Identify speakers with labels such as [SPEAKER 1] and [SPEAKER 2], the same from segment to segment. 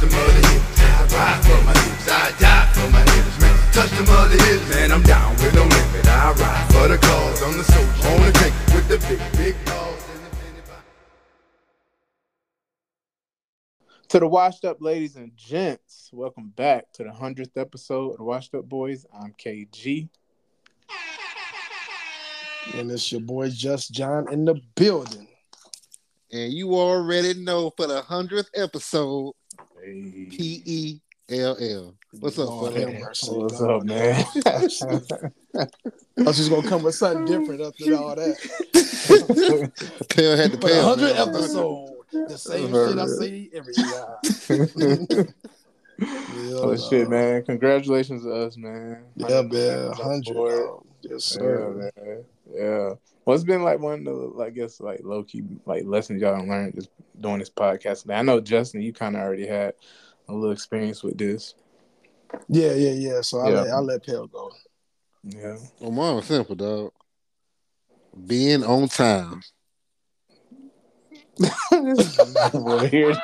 [SPEAKER 1] the mother hips. I ride for my hips, I die for my hips, man. Touch the mother hips, man. I'm down with no limit. I ride for the cause. I'm the soldier on the tank with the big, big balls.
[SPEAKER 2] To the washed up ladies and gents, welcome back to the hundredth episode of the Washed Up Boys. I'm KG.
[SPEAKER 3] And it's your boy Just John in the building.
[SPEAKER 4] And you already know for the hundredth episode,
[SPEAKER 2] Hey.
[SPEAKER 4] P E L L. What's up,
[SPEAKER 3] Lord
[SPEAKER 4] fella?
[SPEAKER 3] have mercy, oh,
[SPEAKER 2] What's
[SPEAKER 3] dog.
[SPEAKER 2] up, man?
[SPEAKER 3] I was just gonna come with something different after all that.
[SPEAKER 4] Pell had the
[SPEAKER 3] But
[SPEAKER 4] Pell.
[SPEAKER 3] hundred
[SPEAKER 4] man.
[SPEAKER 3] episode, the same shit I say every year. Yeah,
[SPEAKER 2] oh shit, man! Congratulations to us, man.
[SPEAKER 3] Yeah, man,
[SPEAKER 2] 100
[SPEAKER 3] hundred.
[SPEAKER 2] board.
[SPEAKER 3] dog. Yes,
[SPEAKER 2] Yeah,
[SPEAKER 3] sir.
[SPEAKER 2] man. Yeah. Well, it's been like one of the, I guess, like low key, like lessons y'all learned just doing this podcast. Man, I know Justin, you kind of already had a little experience with this.
[SPEAKER 3] Yeah, yeah, yeah. So I
[SPEAKER 2] Yeah.
[SPEAKER 3] let I let Pell go.
[SPEAKER 2] Yeah.
[SPEAKER 4] Well, mine was simple, dog. Being on time.
[SPEAKER 2] Weird.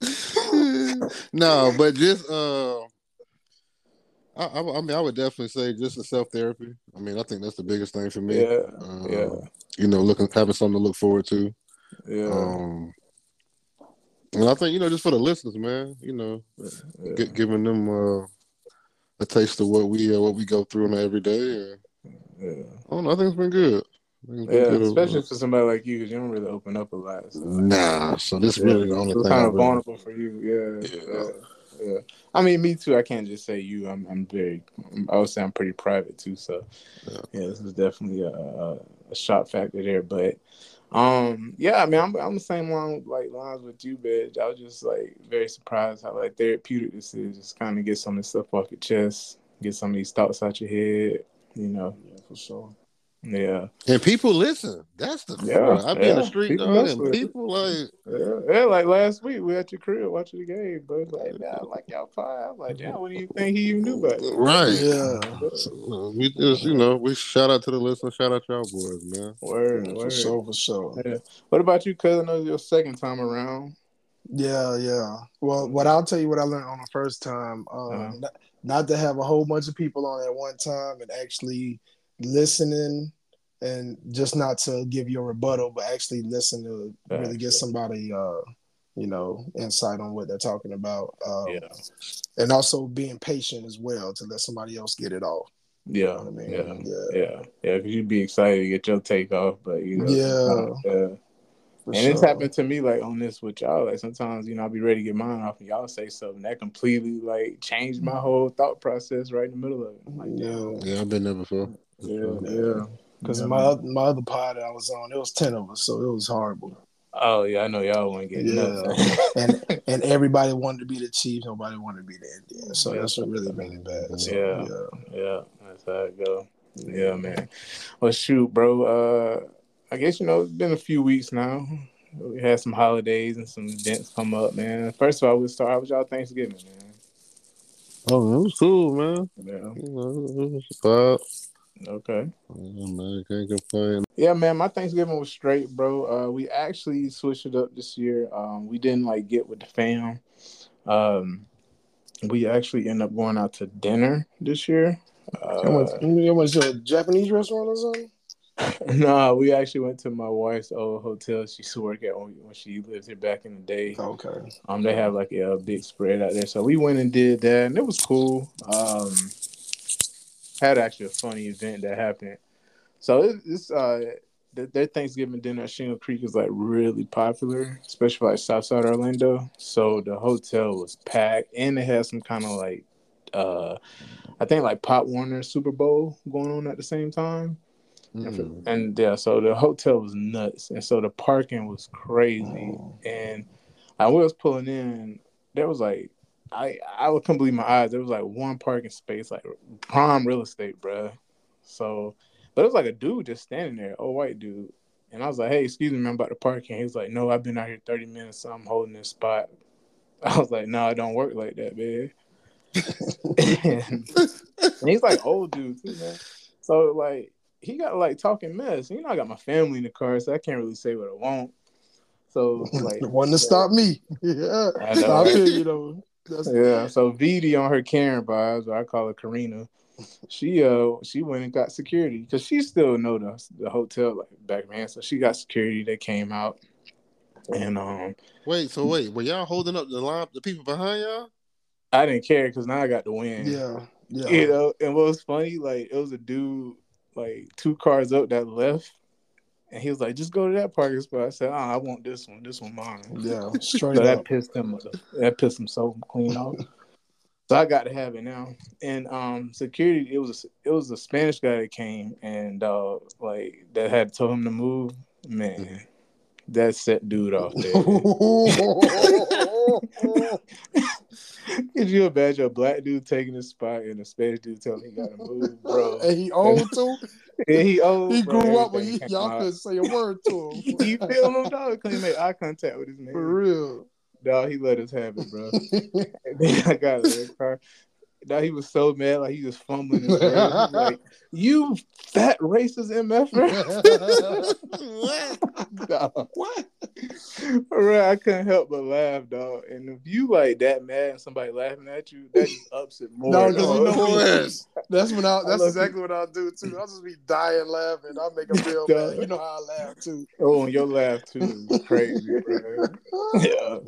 [SPEAKER 4] no, but just uh, I, I, I mean, I would definitely say just a self therapy. I mean, I think that's the biggest thing for me.
[SPEAKER 2] Yeah.
[SPEAKER 4] Uh,
[SPEAKER 2] Yeah.
[SPEAKER 4] You know, looking having something to look forward to.
[SPEAKER 2] Yeah.
[SPEAKER 4] Um, and I think you know, just for the listeners, man, you know,
[SPEAKER 2] yeah.
[SPEAKER 4] gi- giving them uh, a taste of what we uh, what we go through on every day. And,
[SPEAKER 2] yeah.
[SPEAKER 4] I don't know. I think it's been good. I think been
[SPEAKER 2] Yeah,
[SPEAKER 4] good.
[SPEAKER 2] especially for somebody like you, because you don't really open up a lot. So.
[SPEAKER 4] Nah, so this
[SPEAKER 2] Yeah.
[SPEAKER 4] really the only thing.
[SPEAKER 2] Kind of
[SPEAKER 4] really-
[SPEAKER 2] vulnerable for you. Yeah,
[SPEAKER 4] Yeah.
[SPEAKER 2] yeah, yeah. I mean, me too. I can't just say you. I'm, I'm very. I would say I'm pretty private too. So,
[SPEAKER 4] Yeah.
[SPEAKER 2] yeah, this is definitely a, a, a shot factor there. But, um, yeah, I mean, I'm, I'm the same line like lines with you, bitch. I was just like very surprised how like therapeutic this is. Just kind of get some of this stuff off your chest, get some of these thoughts out your head. You know,
[SPEAKER 3] Yeah, for sure.
[SPEAKER 2] Yeah,
[SPEAKER 4] And people listen. That's the
[SPEAKER 2] Yeah,
[SPEAKER 4] yeah, I be in the
[SPEAKER 2] yeah.
[SPEAKER 4] street,
[SPEAKER 2] People
[SPEAKER 4] dog, and people like
[SPEAKER 2] yeah, yeah. Like last week, we at your crib watching the game, but like, man, I like y'all pie. I'm like, yeah, what do you think he even knew about it?
[SPEAKER 4] right.
[SPEAKER 3] Yeah.
[SPEAKER 4] So, uh, we just you know we shout out to the listeners, shout out to y'all boys, man.
[SPEAKER 2] Word,
[SPEAKER 3] Yeah, for sure, for sure.
[SPEAKER 2] Yeah. What about you, cousin? It was your second time around.
[SPEAKER 3] Yeah, yeah. Well, what I'll tell you what I learned on the first time, uh,
[SPEAKER 2] Uh-huh.
[SPEAKER 3] not, not to have a whole bunch of people on at one time and actually listening and just not to give you a rebuttal, but actually listen to really get
[SPEAKER 2] Gotcha.
[SPEAKER 3] somebody, uh, you know, insight on what they're talking about. Um,
[SPEAKER 2] Yeah,
[SPEAKER 3] And also being patient as well to let somebody else get it off.
[SPEAKER 2] yeah,
[SPEAKER 3] I mean,
[SPEAKER 2] yeah,
[SPEAKER 3] yeah.
[SPEAKER 2] yeah, yeah. Because you'd be excited to get your take off, but you know,
[SPEAKER 3] Yeah.
[SPEAKER 2] yeah.
[SPEAKER 3] For
[SPEAKER 2] And it's happened to me like on this with y'all. Like sometimes, you know, I'll be ready to get mine off, and y'all say something that completely like changed my whole thought process right in the middle of it. I'm like.
[SPEAKER 3] Yeah.
[SPEAKER 4] Yeah, I've been there before.
[SPEAKER 2] Yeah, yeah.
[SPEAKER 3] Because
[SPEAKER 2] Yeah,
[SPEAKER 3] my my other pod that I was on, it was ten of us, so it was horrible.
[SPEAKER 2] Oh yeah, I know y'all want to get
[SPEAKER 3] Yeah. and and everybody wanted to be the Chiefs, nobody wanted to be the Indians. So
[SPEAKER 2] Yeah.
[SPEAKER 3] that's what really made it bad. So,
[SPEAKER 2] Yeah.
[SPEAKER 3] yeah.
[SPEAKER 2] Yeah, that's how it go. Yeah, man. Well, shoot, bro. Uh, I guess you know it's been a few weeks now. We had some holidays and some events come up, man. First of all, we'll start out with y'all Thanksgiving, man.
[SPEAKER 4] Oh, it was cool, man.
[SPEAKER 2] Yeah.
[SPEAKER 4] You know, it was a vibe.
[SPEAKER 2] Okay.
[SPEAKER 4] Yeah, man, can't complain.
[SPEAKER 2] Yeah, man. My Thanksgiving was straight, bro. Uh, we actually switched it up this year. Um, we didn't like get with the fam. Um, we actually end up going out to dinner this year. Uh,
[SPEAKER 3] You went to a Japanese restaurant or something?
[SPEAKER 2] no, we actually went to my wife's old hotel she used to work at when, when she lived here back in the day.
[SPEAKER 3] Okay.
[SPEAKER 2] Um, they have like a, big spread out there, so we went and did that, and it was cool. Um, had actually a funny event that happened. So it, it's uh, th- their Thanksgiving dinner at Shingle Creek is like really popular, especially for, like Southside Orlando. So the hotel was packed, and they had some kind of like, uh, I think like Pop Warner Super Bowl going on at the same time.
[SPEAKER 4] Mm.
[SPEAKER 2] And yeah, so the hotel was nuts, and so the parking was crazy. And I was pulling in, there was like, I I couldn't believe my eyes. There was like one parking space, like prime real estate, bruh. So, but it was like a dude just standing there, old white dude. And I was like, "Hey, excuse me, I'm about to park." And he was like, "No, I've been out here 30 minutes, so I'm holding this spot." I was like, "No, it don't work like that, man." and, and he's like old dude too, man. So like he got like talking mess. You know, I got my family in the car, so I can't really say what I want. So like
[SPEAKER 3] One to stop me. Yeah.
[SPEAKER 2] I know,
[SPEAKER 3] I
[SPEAKER 2] right?
[SPEAKER 3] feel you know. That's,
[SPEAKER 2] Yeah, so VD on her Karen vibes, or I call her Karina. She uh she went and got security because she still know the the hotel like back man. So she got security. They came out, and um
[SPEAKER 4] Wait, so wait, were y'all holding up the line, the people behind y'all?
[SPEAKER 2] I didn't care because now I got the win.
[SPEAKER 3] yeah. Yeah.
[SPEAKER 2] You know, and what was funny, like it was a dude like two cars up that left, and he was like, "Just go to that parking spot." I said, "Oh, I want this one. This one mine."
[SPEAKER 3] Yeah.
[SPEAKER 2] So
[SPEAKER 3] Straight
[SPEAKER 2] that
[SPEAKER 3] up.
[SPEAKER 2] pissed him. That pissed him so clean off. So I got to have it now. And um, security, it was a, it was a Spanish guy that came and uh, like that had told him to move. Man, that set dude off there. Could you imagine a black dude taking his spot and a Spanish dude telling him he got to move, bro?
[SPEAKER 3] and he old too.
[SPEAKER 2] And he old.
[SPEAKER 3] He
[SPEAKER 2] bro,
[SPEAKER 3] grew up when he, y'all couldn't say a word to him.
[SPEAKER 2] You feel him, dog? Cause he made eye contact with his man.
[SPEAKER 3] For real.
[SPEAKER 2] Dog, he let us have it, bro. And then I got in the car. Now he was so mad, like he was fumbling his words. Was like, "You fat racist mf." dog.
[SPEAKER 3] what?
[SPEAKER 2] Right, I couldn't help but laugh, dog. And if you like that mad and somebody laughing at you, that just ups it more.
[SPEAKER 3] No, because you know what? That's when I.
[SPEAKER 2] I
[SPEAKER 3] That's
[SPEAKER 2] love
[SPEAKER 3] exactly what I'll do too. I'll just be dying laughing. I'll make a feel
[SPEAKER 2] Dog.
[SPEAKER 3] bad. You know how I laugh too.
[SPEAKER 2] Oh, and your laugh too is crazy, bro. Yeah,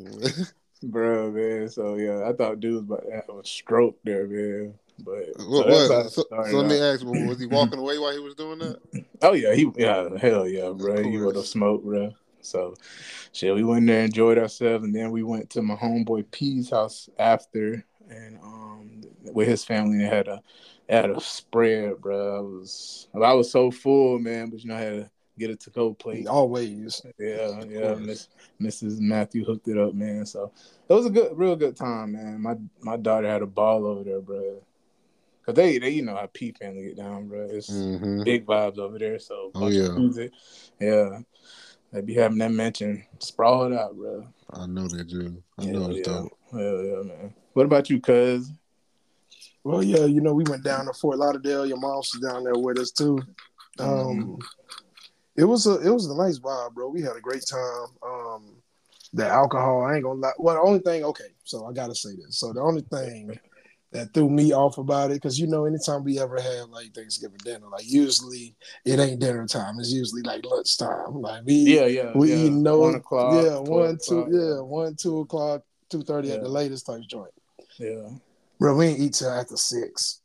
[SPEAKER 2] bro, man. So yeah, I thought dude was about to have a stroke there, man. But so
[SPEAKER 4] What,
[SPEAKER 2] how
[SPEAKER 4] what? So, so let me ask, was he walking away while he was doing that?
[SPEAKER 2] Oh yeah, he yeah, hell yeah, bro. He would have smoked, bro. So shit, we went there, enjoyed ourselves, and then we went to my homeboy P's house after, and um, with his family, they had a they had a spread, bro. I was I was so full, man, but you know, I had to get a to go plate.
[SPEAKER 3] Always.
[SPEAKER 2] Yeah, yeah. Miss Mrs. Matthew hooked it up, man. So it was a good, real good time, man. My my daughter had a ball over there, bro. Cause they, they, you know how P family get down, bro. It's
[SPEAKER 4] Mm-hmm.
[SPEAKER 2] big vibes over there. So
[SPEAKER 4] Oh, yeah.
[SPEAKER 2] music, yeah. They be having that mention sprawled out, bro.
[SPEAKER 4] I know they do. I
[SPEAKER 2] Hell
[SPEAKER 4] know it's
[SPEAKER 2] yeah.
[SPEAKER 4] dope.
[SPEAKER 2] Hell yeah, man. What about you, cuz?
[SPEAKER 3] Well, yeah, you know, we went down to Fort Lauderdale. Your mom's was down there with us too. Um, it was a it was a nice vibe, bro. We had a great time. Um, the alcohol, I ain't gonna lie. Well, the only thing, okay, so I gotta say this. So the only thing that threw me off about it, because you know, anytime we ever have like Thanksgiving dinner, like usually it ain't dinner time. It's usually like lunchtime. Like we
[SPEAKER 2] Yeah, yeah.
[SPEAKER 3] we
[SPEAKER 2] yeah.
[SPEAKER 3] eating no
[SPEAKER 2] one o'clock.
[SPEAKER 3] yeah,
[SPEAKER 2] 12
[SPEAKER 3] one, two, yeah, one, two o'clock, two thirty at the latest type joint.
[SPEAKER 2] yeah.
[SPEAKER 3] Bro, we ain't eat till after six.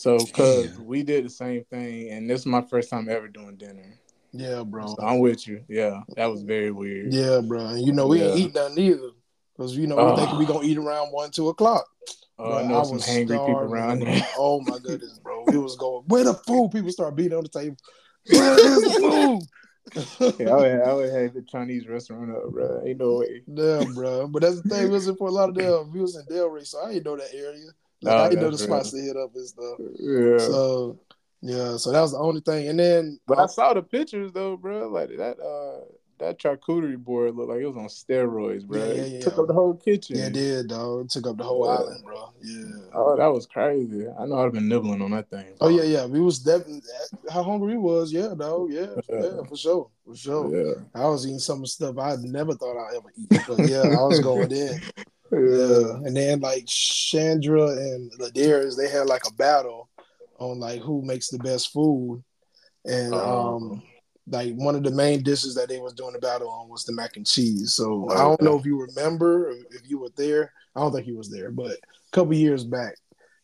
[SPEAKER 2] So, cuz
[SPEAKER 3] Damn.
[SPEAKER 2] we did the same thing, and this is my first time ever doing dinner.
[SPEAKER 3] Yeah, bro.
[SPEAKER 2] So I'm with you. Yeah, that was very weird.
[SPEAKER 3] Yeah, bro. And you know, we ain't eat nothing either. Because you know, we think we uh. gonna eat around one, two o'clock.
[SPEAKER 2] Oh, I
[SPEAKER 3] Bro,
[SPEAKER 2] know some
[SPEAKER 3] was
[SPEAKER 2] hangry people around there.
[SPEAKER 3] Oh my goodness, bro. It was going, where the food? People start beating on the table. Where is the food?
[SPEAKER 2] Yeah, I would, I would have the Chinese restaurant up, bro. Ain't no way.
[SPEAKER 3] Damn, bro. But that's the thing. We was in Fort Lauderdale. We was in Delray, so I didn't know that area. Like
[SPEAKER 2] Oh,
[SPEAKER 3] I didn't know the spots to hit up and stuff.
[SPEAKER 2] Yeah.
[SPEAKER 3] So yeah, so that was the only thing. And then
[SPEAKER 2] but I saw the pictures though, bro. Like that uh that charcuterie board looked like it was on steroids, bro.
[SPEAKER 3] Yeah, yeah.
[SPEAKER 2] Took up the whole kitchen.
[SPEAKER 3] yeah, it did, dog. It took up the whole
[SPEAKER 2] Yeah.
[SPEAKER 3] island, bro. Yeah.
[SPEAKER 2] Oh, that was crazy. I know I'd have been nibbling on that thing.
[SPEAKER 3] Oh yeah, yeah. We was definitely how hungry we was. Yeah, dog. Yeah, yeah, for sure, for sure.
[SPEAKER 2] Yeah.
[SPEAKER 3] I was eating some stuff I never thought I'd ever eat. But yeah, I was going in.
[SPEAKER 2] Yeah.
[SPEAKER 3] And then like Chandra and Ladarius, they had like a battle on like who makes the best food. And
[SPEAKER 2] Oh.
[SPEAKER 3] um like one of the main dishes that they was doing the battle on was the mac and cheese. So I don't know if you remember if you were there. I don't think he was there, but a couple years back,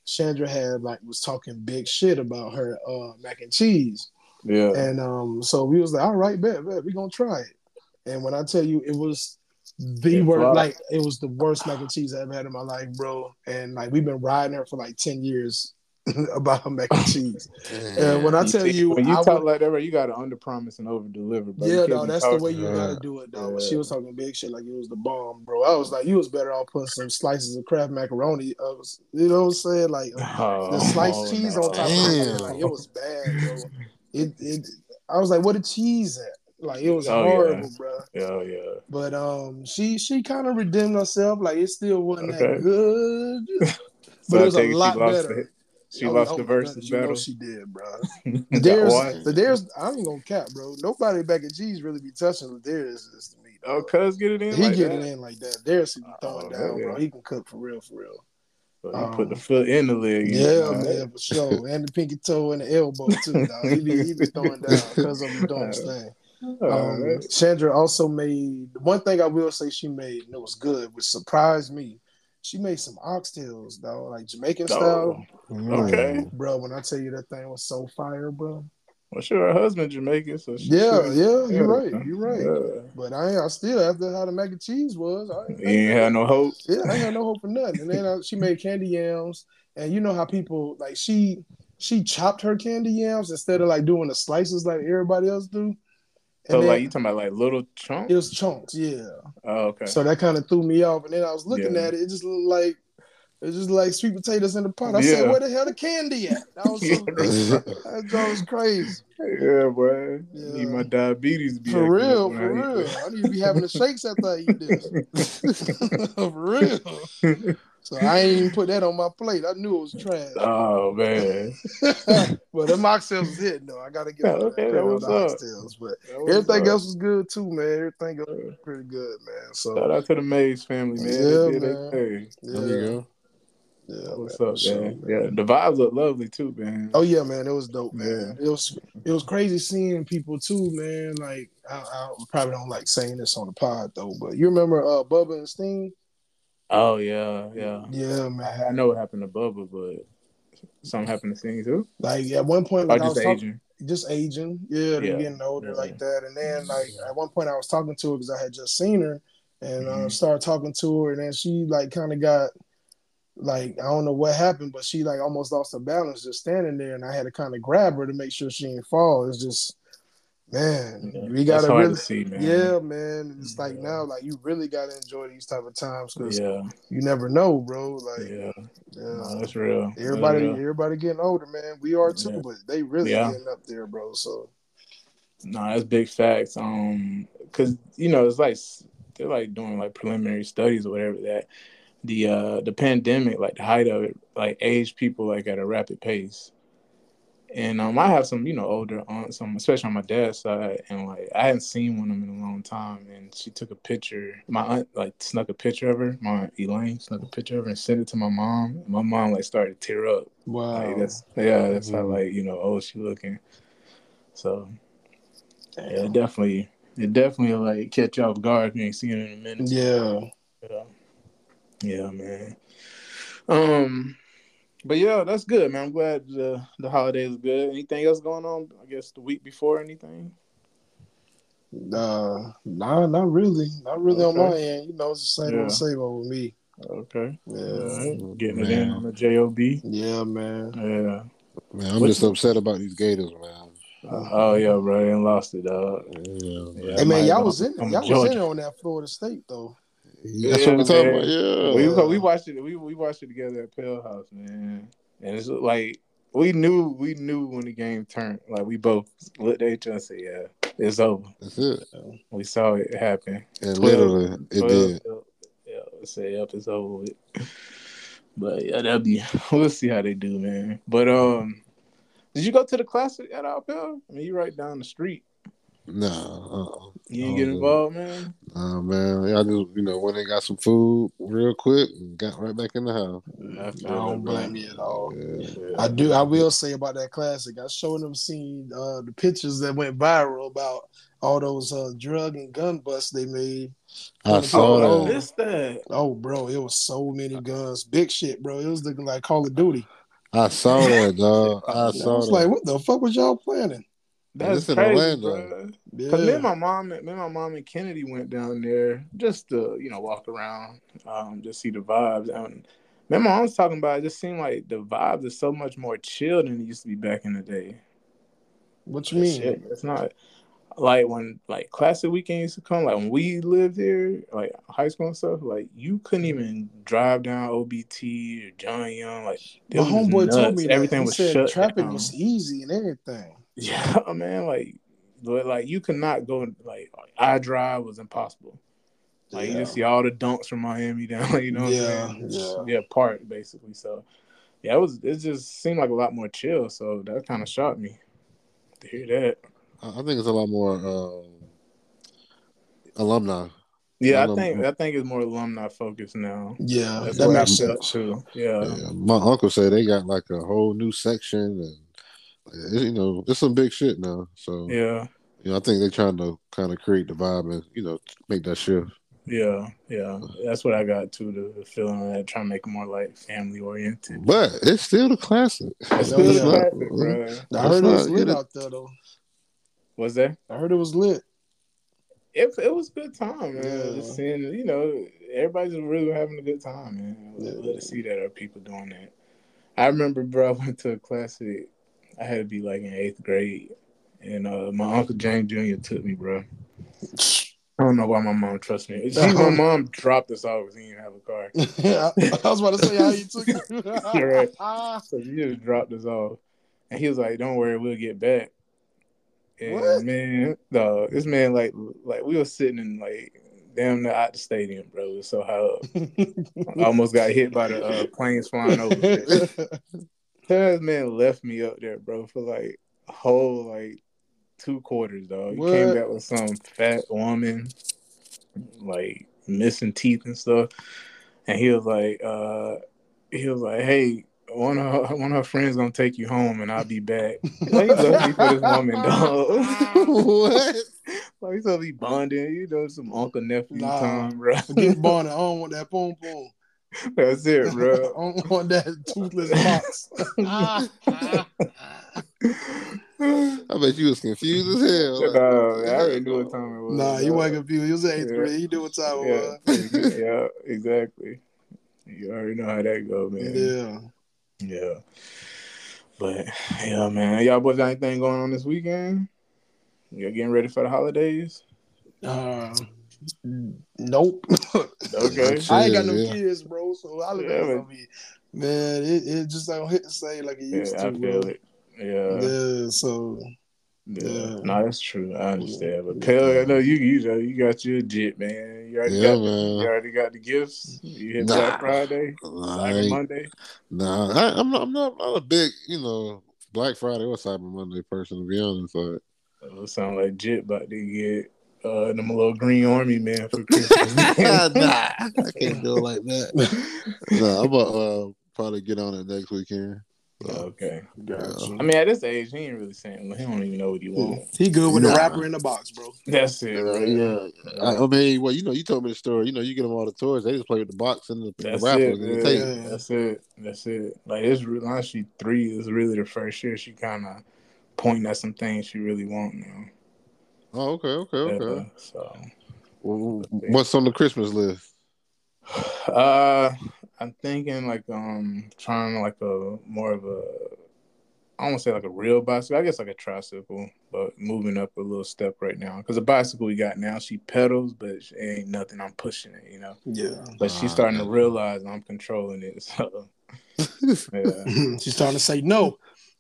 [SPEAKER 3] Chandra had like was talking big shit about her uh mac and cheese.
[SPEAKER 2] Yeah.
[SPEAKER 3] And um, so we was like, all right, bet, bet, we gonna try it. And when I tell you, it was the
[SPEAKER 2] It
[SPEAKER 3] worst,
[SPEAKER 2] flopped.
[SPEAKER 3] like it was the worst mac and cheese I ever had in my life, bro. And like we've been riding her for like ten years about mac and cheese. And when I tell you,
[SPEAKER 2] when you
[SPEAKER 3] I
[SPEAKER 2] talk
[SPEAKER 3] would-
[SPEAKER 2] like that, bro, you gotta under promise and over deliver, bro.
[SPEAKER 3] Yeah, no, that's the way you
[SPEAKER 4] Yeah.
[SPEAKER 3] gotta do it, though. But she was talking big shit like it was the bomb, bro. I was like, you was better off putting some slices of Kraft macaroni. Uh, I was, you know what I'm saying? Like
[SPEAKER 2] Oh,
[SPEAKER 3] the sliced oh, cheese on top of it, like it was bad, bro. It, it, I was like, what the cheese at? Like it was
[SPEAKER 2] Oh, yeah.
[SPEAKER 3] horrible, bro.
[SPEAKER 2] Yeah, yeah.
[SPEAKER 3] But um, she she kind of redeemed herself. Like it still wasn't
[SPEAKER 2] Okay.
[SPEAKER 3] that good,
[SPEAKER 2] So
[SPEAKER 3] but it was a lot better.
[SPEAKER 2] it. She
[SPEAKER 3] Oh,
[SPEAKER 2] lost
[SPEAKER 3] oh
[SPEAKER 2] the versus
[SPEAKER 3] goodness, you know
[SPEAKER 2] battle.
[SPEAKER 3] she did, bro. There's, there's, I ain't gonna cap, bro. Nobody back at G's really be touching Ladarius is to me.
[SPEAKER 2] Oh,
[SPEAKER 3] dog.
[SPEAKER 2] cuz get it in.
[SPEAKER 3] he
[SPEAKER 2] like
[SPEAKER 3] get
[SPEAKER 2] that?
[SPEAKER 3] it in like that. Darius he be
[SPEAKER 2] Oh,
[SPEAKER 3] throwing
[SPEAKER 2] yeah,
[SPEAKER 3] down,
[SPEAKER 2] yeah.
[SPEAKER 3] bro. He can cook for real, for real.
[SPEAKER 2] So he put the
[SPEAKER 3] Um,
[SPEAKER 2] foot in the leg.
[SPEAKER 3] Yeah,
[SPEAKER 2] right.
[SPEAKER 3] man, for sure. And the pinky toe and the elbow too, dog. He be, he be throwing down because of him doing his thing. Um,
[SPEAKER 2] right.
[SPEAKER 3] Chandra also made one thing I will say she made, and it was good, which surprised me. She made some oxtails, though, like Jamaican style.
[SPEAKER 4] Mm.
[SPEAKER 2] Okay.
[SPEAKER 3] Bro, when I tell you that thing was so fire, bro.
[SPEAKER 2] Well, sure, her husband Jamaican, so she
[SPEAKER 3] Yeah, yeah, you're right. You're right.
[SPEAKER 2] Yeah.
[SPEAKER 3] But I I still after how the mac and cheese was, I ain't
[SPEAKER 2] ain't had no hope.
[SPEAKER 3] yeah, I ain't had no hope for nothing. And then uh, she made candy yams, and you know how people like she she chopped her candy yams instead of like doing the slices like everybody else do.
[SPEAKER 2] So
[SPEAKER 3] then
[SPEAKER 2] like you talking about like little chunks?
[SPEAKER 3] it was chunks, yeah.
[SPEAKER 2] Oh, okay.
[SPEAKER 3] So that kind of threw me off. And then I was looking
[SPEAKER 2] Yeah.
[SPEAKER 3] at it, it just looked like it just like sweet potatoes in the pot. I
[SPEAKER 2] Yeah.
[SPEAKER 3] said, "Where the hell the candy at?" That was so, that was crazy.
[SPEAKER 2] yeah, boy.
[SPEAKER 3] Yeah.
[SPEAKER 2] Need my diabetes be
[SPEAKER 3] For real, for real. I need to be having the shakes after I eat this. for real.
[SPEAKER 2] That.
[SPEAKER 3] So I ain't even put that on my plate. I knew it was trash.
[SPEAKER 2] oh man.
[SPEAKER 3] but them oxtails was hitting though. I gotta get
[SPEAKER 2] Yeah,
[SPEAKER 3] on
[SPEAKER 2] okay,
[SPEAKER 3] that,
[SPEAKER 2] that was
[SPEAKER 3] the
[SPEAKER 2] up.
[SPEAKER 3] oxtails. But
[SPEAKER 2] That was
[SPEAKER 3] everything
[SPEAKER 2] up.
[SPEAKER 3] else was good too, man. Everything else was pretty good, man. So
[SPEAKER 2] Shout out to the Mays family, man.
[SPEAKER 3] Yeah,
[SPEAKER 2] they
[SPEAKER 3] man.
[SPEAKER 2] thing.
[SPEAKER 3] yeah,
[SPEAKER 4] There you go.
[SPEAKER 3] yeah.
[SPEAKER 2] What's
[SPEAKER 3] man,
[SPEAKER 2] up,
[SPEAKER 3] for sure,
[SPEAKER 2] man? Yeah, the vibes look lovely too, man.
[SPEAKER 3] Oh yeah, man, it was dope, man. It was it was crazy seeing people too, man. Like I, I probably don't like saying this on the pod though, but you remember uh Bubba and Steen?
[SPEAKER 2] Oh yeah, yeah.
[SPEAKER 3] Yeah,
[SPEAKER 2] I, I know what happened to Bubba, but something happened to Sting too.
[SPEAKER 3] Like at one point,
[SPEAKER 2] Or
[SPEAKER 3] like I was
[SPEAKER 2] just
[SPEAKER 3] talking,
[SPEAKER 2] aging.
[SPEAKER 3] just aging, yeah,
[SPEAKER 2] Yeah.
[SPEAKER 3] getting older
[SPEAKER 2] Yeah.
[SPEAKER 3] like that. And then like at one point, I was talking to her because I had just seen her, and uh,
[SPEAKER 2] Mhm.
[SPEAKER 3] started talking to her, and then she like kind of got like I don't know what happened, but she like almost lost her balance just standing there, and I had to kind of grab her to make sure she didn't fall. It's just man,
[SPEAKER 2] Yeah,
[SPEAKER 3] we gotta really.
[SPEAKER 2] to see, man.
[SPEAKER 3] Yeah, man. It's like
[SPEAKER 2] Yeah.
[SPEAKER 3] now, like you really gotta enjoy these type of times because
[SPEAKER 2] yeah,
[SPEAKER 3] you never know, bro. Like,
[SPEAKER 2] yeah.
[SPEAKER 3] yeah.
[SPEAKER 2] No, that's real. That's
[SPEAKER 3] everybody,
[SPEAKER 2] real.
[SPEAKER 3] everybody getting older, man. We are too, but they really getting up there, bro. So
[SPEAKER 2] No, that's big facts. Um, cause you know it's like they're like doing like preliminary studies or whatever that the uh the pandemic, like the height of it, like aged people like at a rapid pace. And um, I have some, you know, older aunts, um, especially on my dad's side, and like I hadn't seen one of them in a long time. And she took a picture. My aunt like snuck a picture of her. My aunt Elaine snuck a picture of her and sent it to my mom. And my mom like started to tear up.
[SPEAKER 3] wow,
[SPEAKER 2] Like that's yeah, that's how
[SPEAKER 4] Mhm.
[SPEAKER 2] like you know old she looking. So yeah, it definitely it definitely like catch you off guard if you ain't seen it in a minute.
[SPEAKER 3] yeah.
[SPEAKER 2] Yeah, yeah, man. Um, but yeah, that's good, man. I'm glad the the holidays are good. Anything else going on? I guess the week before anything.
[SPEAKER 3] Uh, nah, not really, not really on my end. You know, it's the same
[SPEAKER 2] Yeah.
[SPEAKER 3] old same old with me.
[SPEAKER 2] Okay,
[SPEAKER 3] Yeah,
[SPEAKER 2] all right. getting it in on the job.
[SPEAKER 3] yeah, man.
[SPEAKER 2] Yeah.
[SPEAKER 4] Man, I'm
[SPEAKER 2] What
[SPEAKER 4] just
[SPEAKER 2] you-
[SPEAKER 4] upset about these Gators, man.
[SPEAKER 2] Oh yeah, bro, and lost it, dog.
[SPEAKER 4] Yeah,
[SPEAKER 2] Yeah,
[SPEAKER 3] Hey man, y'all was in
[SPEAKER 2] I'm
[SPEAKER 3] y'all was
[SPEAKER 2] Georgia.
[SPEAKER 3] in on that Florida State though.
[SPEAKER 4] That's
[SPEAKER 2] Yeah,
[SPEAKER 4] what we're talking about. Yeah.
[SPEAKER 2] We we watched it. We we watched it together at Pell House, man. And it's like we knew we knew when the game turned. Like we both looked at each other and said, "Yeah, it's over."
[SPEAKER 4] That's it.
[SPEAKER 2] We saw it happen.
[SPEAKER 4] And literally, it
[SPEAKER 2] Twelve-
[SPEAKER 4] did.
[SPEAKER 2] Yeah, it said, "Yep, it's over." With. But yeah, that'll be. We'll see how they do, man. But um, did you go to the classic at Alpel? I mean, you right down the street.
[SPEAKER 4] Nah, uh-uh.
[SPEAKER 2] You ain't get involved, man.
[SPEAKER 4] Nah, man. I just, you know, went and got some food real quick and got right back in the house.
[SPEAKER 2] I,
[SPEAKER 3] I don't blame
[SPEAKER 2] bro.
[SPEAKER 3] you at all.
[SPEAKER 4] Yeah.
[SPEAKER 2] Yeah.
[SPEAKER 3] I do. I will say about that classic. I showed them seen uh, the pictures that went viral about all those uh, drug and gun busts they made.
[SPEAKER 4] I saw
[SPEAKER 2] Oh,
[SPEAKER 4] that.
[SPEAKER 2] missed that.
[SPEAKER 3] Oh, bro, it was so many guns, big shit, bro. It was looking like Call of Duty.
[SPEAKER 4] I saw that, dog. I saw.
[SPEAKER 3] I
[SPEAKER 4] saw
[SPEAKER 3] was
[SPEAKER 4] that.
[SPEAKER 3] like, what the fuck was y'all planning?
[SPEAKER 2] That's
[SPEAKER 4] in
[SPEAKER 2] crazy,
[SPEAKER 4] Orlando.
[SPEAKER 2] bro.
[SPEAKER 3] Yeah.
[SPEAKER 2] Cause me and my mom, me and my mom and Kennedy went down there just to you know walk around, um, just see the vibes. And me and my mom was talking about it. Just seemed like the vibes are so much more chill than it used to be back in the day.
[SPEAKER 3] what you mean?
[SPEAKER 2] Shit, it's not like when like classic weekend used to come. Like when we lived here, like high school and stuff. Like you couldn't even drive down OBT or John Young. Like
[SPEAKER 3] My homeboy told
[SPEAKER 2] nuts.
[SPEAKER 3] me that.
[SPEAKER 2] everything was
[SPEAKER 3] said
[SPEAKER 2] shut
[SPEAKER 3] traffic
[SPEAKER 2] down.
[SPEAKER 3] was easy and everything.
[SPEAKER 2] Yeah, man, like, but like you cannot go like I drive was impossible. Like you just see all the dunks from Miami down, you know. What
[SPEAKER 3] Yeah,
[SPEAKER 2] I'm saying?
[SPEAKER 3] yeah.
[SPEAKER 2] yeah, park basically. So, yeah, it was. It just seemed like a lot more chill. So that kind of shocked me to hear that.
[SPEAKER 4] I I think it's a lot more um, alumni.
[SPEAKER 2] Yeah, I think I think it's more alumni focused now.
[SPEAKER 3] Yeah,
[SPEAKER 2] That's
[SPEAKER 3] that
[SPEAKER 2] what I
[SPEAKER 3] makes
[SPEAKER 2] felt
[SPEAKER 3] sense.
[SPEAKER 2] too. Yeah,
[SPEAKER 4] Yeah, my uncle said they got like a whole new section, and you know, it's some big shit now. So
[SPEAKER 2] yeah,
[SPEAKER 4] you know, I think they're trying to kind of create the vibe and you know make that shift.
[SPEAKER 2] yeah, yeah. That's what I got too. The, the feeling of that, trying to make it more like family oriented.
[SPEAKER 4] But it's still the classic.
[SPEAKER 2] It's still
[SPEAKER 3] yeah.
[SPEAKER 2] a classic, bro.
[SPEAKER 3] I
[SPEAKER 4] That's
[SPEAKER 3] heard it was lit
[SPEAKER 4] yeah,
[SPEAKER 3] out there though.
[SPEAKER 2] Was that?
[SPEAKER 3] I heard it was lit.
[SPEAKER 2] It, it was a good time, man.
[SPEAKER 3] Yeah.
[SPEAKER 2] Just seeing, you know, everybody's really having a good time, man. I
[SPEAKER 3] Yeah.
[SPEAKER 2] love to see that or people doing that. I remember, bro, I went to a classic. I had to be like in eighth grade, and uh, my uncle James Jr. took me, bro. I don't know why my mom trusts me. See, my mom dropped us off because he didn't have a car.
[SPEAKER 3] I was about to say how you took it.
[SPEAKER 2] Right. So he just dropped us off. And he was like, Don't worry, we'll get back. And
[SPEAKER 3] What?
[SPEAKER 2] man, no, this man like like we were sitting in like damn near out the stadium, bro. It was so high up. I almost got hit by the uh, planes flying over. This man left me up there, bro, for like a whole like two quarters, dog. He came back with some fat woman, like missing teeth and stuff. And he was like, uh, he was like, hey, one of her, one of her friends gonna take you home, and I'll be back. Like, he left me for this woman, dog.
[SPEAKER 4] what?
[SPEAKER 2] like he's gonna be bonding, you know, some uncle nephew
[SPEAKER 3] Nah.
[SPEAKER 2] time, bro.
[SPEAKER 3] Forget Bonnet. I don't want that boom boom.
[SPEAKER 2] That's it,
[SPEAKER 3] I
[SPEAKER 2] bro.
[SPEAKER 3] don't want that toothless box.
[SPEAKER 4] I bet you was confused as hell. Like,
[SPEAKER 2] Nah, I already knew what time it was.
[SPEAKER 3] nah, you
[SPEAKER 2] dog.
[SPEAKER 3] wasn't confused. You was in eighth
[SPEAKER 2] Yeah.
[SPEAKER 3] grade. You knew what time it
[SPEAKER 2] yeah,
[SPEAKER 3] was.
[SPEAKER 2] yeah, exactly. You already know how that go, man.
[SPEAKER 3] Yeah.
[SPEAKER 2] Yeah. But yeah, man. Y'all boys got anything going on this weekend? You're getting ready for the holidays?
[SPEAKER 3] Uh, nope.
[SPEAKER 2] Okay.
[SPEAKER 3] I ain't got no
[SPEAKER 4] Yeah.
[SPEAKER 3] kids, bro. So I look
[SPEAKER 2] Yeah,
[SPEAKER 3] at
[SPEAKER 2] man.
[SPEAKER 3] me. Man, it, it just don't hit the same like it
[SPEAKER 2] Yeah,
[SPEAKER 3] used
[SPEAKER 2] I
[SPEAKER 3] to.
[SPEAKER 2] feel
[SPEAKER 3] bro.
[SPEAKER 2] it. Yeah.
[SPEAKER 3] Yeah, so
[SPEAKER 2] Yeah.
[SPEAKER 3] Yeah.
[SPEAKER 2] No, that's true. I understand. But Pell, I know you you know you got your jit, man. You already
[SPEAKER 4] Yeah,
[SPEAKER 2] got
[SPEAKER 4] man.
[SPEAKER 2] you already got the gifts. You hit
[SPEAKER 4] Nah.
[SPEAKER 2] Black Friday,
[SPEAKER 4] I
[SPEAKER 2] Cyber Monday.
[SPEAKER 4] Nah, I, I'm not. I'm not, not a big, you know, Black Friday or Cyber Monday person. To be honest, like,
[SPEAKER 2] It sound like Jit about to get uh them a little green army man for Christmas.
[SPEAKER 4] nah, I can't do it like that. nah, I'm gonna uh, probably get on it next weekend. So,
[SPEAKER 2] okay.
[SPEAKER 3] gotcha.
[SPEAKER 2] I mean, at this age, he ain't really saying. He don't even know what he wants.
[SPEAKER 3] He good with
[SPEAKER 4] Nah.
[SPEAKER 3] the rapper in the box, bro.
[SPEAKER 2] That's it.
[SPEAKER 4] yeah,
[SPEAKER 2] bro.
[SPEAKER 4] yeah. I, I mean, well, you know, you told me the story. You know, you get them all the toys. They just play with the box and the, the
[SPEAKER 2] That's
[SPEAKER 4] rapper
[SPEAKER 2] it.
[SPEAKER 4] and the tape.
[SPEAKER 3] Yeah.
[SPEAKER 2] That's it. That's it. Like it's re- honestly three is really the first year she kind of pointing at some things she really want now.
[SPEAKER 4] Oh, okay, okay, okay.
[SPEAKER 2] Yeah, so,
[SPEAKER 4] What's on the Christmas list?
[SPEAKER 2] uh, I'm thinking like um trying like a more of a I don't want to say like a real bicycle. I guess like a tricycle, but moving up a little step right now. Because the bicycle we got now, she pedals, but she ain't nothing. I'm pushing it, you know.
[SPEAKER 3] Yeah.
[SPEAKER 2] But she's starting to realize I'm controlling it. So yeah.
[SPEAKER 3] She's starting to say no.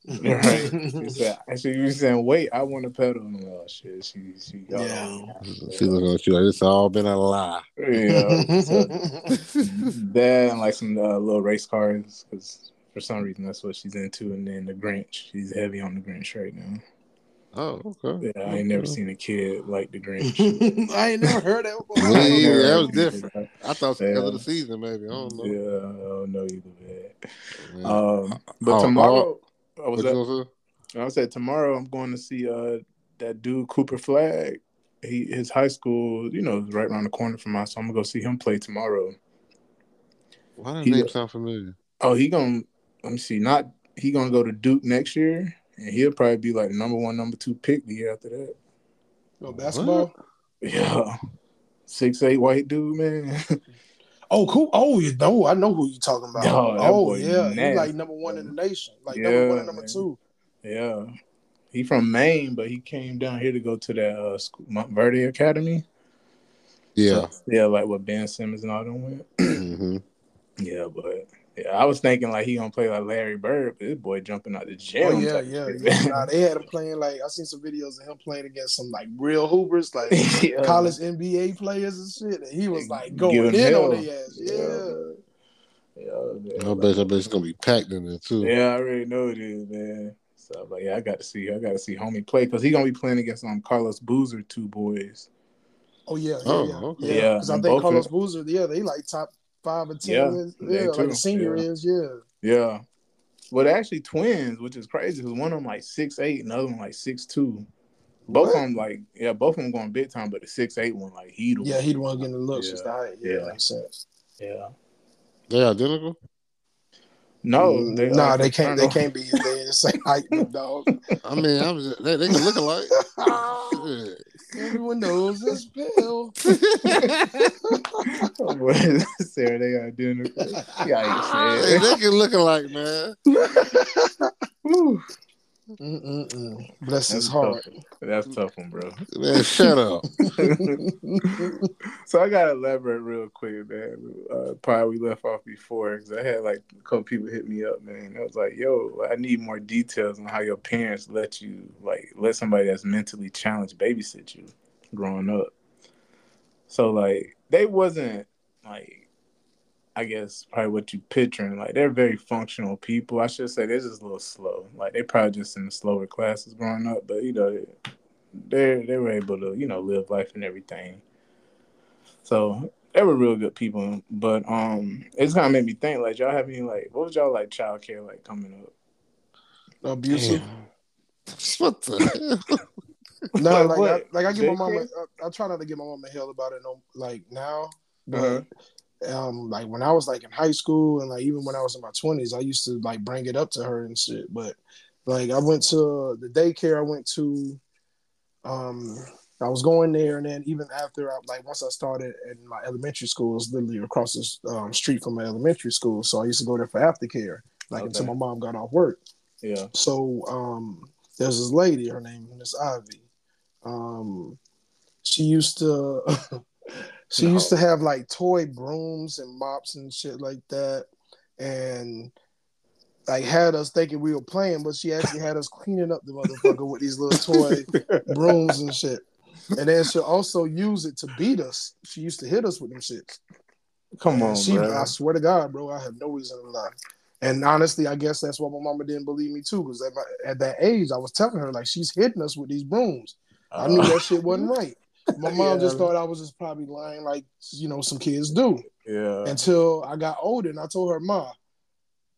[SPEAKER 2] Right. She said, she was saying, "Wait, I want to pedal." And I'm like, oh shit, she she got
[SPEAKER 3] Yeah.
[SPEAKER 4] She looking at you like it's all been a lie.
[SPEAKER 2] yeah. So that and like some uh, little race cars because for some reason that's what she's into. And then the Grinch, she's heavy on the Grinch right now.
[SPEAKER 4] Oh, okay.
[SPEAKER 2] Yeah, I ain't never seen a kid like the Grinch.
[SPEAKER 3] I ain't never heard that before.
[SPEAKER 4] Yeah,
[SPEAKER 2] I ain't never
[SPEAKER 4] that was different. I thought it's because
[SPEAKER 2] Yeah.
[SPEAKER 4] of the season, maybe. I don't know.
[SPEAKER 2] Yeah, I don't know either. Man.
[SPEAKER 4] Man.
[SPEAKER 2] Um, but
[SPEAKER 4] Oh,
[SPEAKER 2] tomorrow, I was at
[SPEAKER 4] you gonna?
[SPEAKER 2] I said tomorrow I'm going to see uh that dude Cooper Flagg. He his high school, you know, is right around the corner from us. So I'm gonna go see him play tomorrow.
[SPEAKER 4] Why does
[SPEAKER 2] He-
[SPEAKER 4] name sound familiar?
[SPEAKER 2] Oh, he gonna let me see. Not he gonna go to Duke next year, and he'll probably be like number one, number two pick the year after that.
[SPEAKER 3] Oh, basketball.
[SPEAKER 2] Yeah, six eight white dude, man.
[SPEAKER 3] Oh, cool. Oh, you know, I know who you're talking about.
[SPEAKER 2] Oh,
[SPEAKER 3] oh,
[SPEAKER 2] boy
[SPEAKER 3] yeah, he's
[SPEAKER 2] nasty,
[SPEAKER 3] like number one in the nation, like
[SPEAKER 2] Yeah,
[SPEAKER 3] number one and number
[SPEAKER 2] man.
[SPEAKER 3] two.
[SPEAKER 2] yeah, he from Maine, but he came down here to go to that uh, school, Montverde Academy.
[SPEAKER 4] Yeah.
[SPEAKER 2] So, yeah, like what Ben Simmons and all them went.
[SPEAKER 4] hmm
[SPEAKER 2] Yeah, but yeah, I was thinking like he gonna play like Larry Bird, but this boy jumping out the gym.
[SPEAKER 3] Oh yeah, yeah, yeah. Nah, they had him playing like I seen some videos of him playing against some like real hoopers, like
[SPEAKER 2] Yeah.
[SPEAKER 3] college NBA players and shit. And he was like going
[SPEAKER 2] Giving
[SPEAKER 3] in
[SPEAKER 2] hell.
[SPEAKER 3] on their ass. Yeah.
[SPEAKER 2] Yeah,
[SPEAKER 4] I bet, I bet it's gonna be packed in there too.
[SPEAKER 2] Yeah, I already know it is, man. So, but yeah, I got to see. I got to see homie play because he gonna be playing against um Carlos Boozer, two boys.
[SPEAKER 3] Oh yeah, yeah,
[SPEAKER 4] Oh,
[SPEAKER 3] yeah.
[SPEAKER 4] okay.
[SPEAKER 3] yeah.
[SPEAKER 2] Yeah,
[SPEAKER 3] Because I think Carlos Boozer, yeah, they like top five or ten.
[SPEAKER 2] Yeah,
[SPEAKER 3] is-
[SPEAKER 2] they
[SPEAKER 3] yeah, like
[SPEAKER 2] too,
[SPEAKER 3] the senior
[SPEAKER 2] yeah.
[SPEAKER 3] is, yeah.
[SPEAKER 2] Yeah, but they're actually twins, which is crazy because one of them like six eight, another one like six two. Both
[SPEAKER 3] What?
[SPEAKER 2] of them like yeah, both of them going big time, but the six eight one like he the
[SPEAKER 3] Yeah,
[SPEAKER 2] one.
[SPEAKER 3] he the one getting the looks.
[SPEAKER 2] Yeah.
[SPEAKER 3] Just the height. Yeah,
[SPEAKER 2] Yeah.
[SPEAKER 3] makes sense.
[SPEAKER 2] yeah.
[SPEAKER 4] They identical.
[SPEAKER 2] No,
[SPEAKER 3] Mm,
[SPEAKER 2] they,
[SPEAKER 3] nah,
[SPEAKER 2] like,
[SPEAKER 3] they can't. They can't be. They the same height, dog.
[SPEAKER 4] I mean, I'm just, they, they can look alike. Shit.
[SPEAKER 3] Everyone knows this pill.
[SPEAKER 2] What Sarah, they identical. Yeah,
[SPEAKER 4] Hey, they can look alike, man.
[SPEAKER 2] Whew.
[SPEAKER 3] Mm-mm-mm. Bless
[SPEAKER 2] That's
[SPEAKER 3] his heart.
[SPEAKER 2] tough. That's tough one, bro.
[SPEAKER 4] Man, shut up.
[SPEAKER 2] so I gotta elaborate real quick, man. Uh, probably we left off before because I had like a couple people hit me up, man. I was like, "Yo, I need more details on how your parents let you like let somebody that's mentally challenged babysit you growing up." So like they wasn't like I guess probably what you picturing. Like they're very functional people. I should say they're just a little slow. Like they probably just in the slower classes growing up, but you know they they were able to you know live life and everything. So they were real good people. But um, it's kind of made me think like y'all have any like what was y'all like child care like coming up?
[SPEAKER 3] Abusive.
[SPEAKER 4] What the hell?
[SPEAKER 3] No,
[SPEAKER 2] Like
[SPEAKER 3] like? I, like I give my
[SPEAKER 2] Daycare?
[SPEAKER 3] mama. I, I try not to give my mama hell about it. No, like now, but
[SPEAKER 2] Uh-huh.
[SPEAKER 3] Um, like when I was like in high school and like even when I was in my twenties, I used to like bring it up to her and shit. But like I went to the daycare. I went to, um, I was going there, and then even after, I, like once I started in my elementary school, it was literally across the um, street from my elementary school. So I used to go there for aftercare, like until my mom got off work.
[SPEAKER 2] Yeah.
[SPEAKER 3] So um, there's this lady, her name is Ivy. Um, she used to she
[SPEAKER 2] No.
[SPEAKER 3] used to have like toy brooms and mops and shit like that, and like had us thinking we were playing, but she actually had us cleaning up the motherfucker with these little toy brooms and shit. And then she'll also use it to beat us. She used to hit us with them shits.
[SPEAKER 2] Come
[SPEAKER 3] And
[SPEAKER 2] on,
[SPEAKER 3] she. I swear to God, bro, I have no reason to lie. And honestly, I guess that's why my mama didn't believe me too, because at, my- at that age, I was telling her like she's hitting us with these brooms. I knew
[SPEAKER 2] Uh,
[SPEAKER 3] that shit wasn't right. My mom
[SPEAKER 2] Yeah.
[SPEAKER 3] just thought I was just probably lying, like you know some kids do.
[SPEAKER 2] yeah.
[SPEAKER 3] Until I got older, and I told her, "Ma,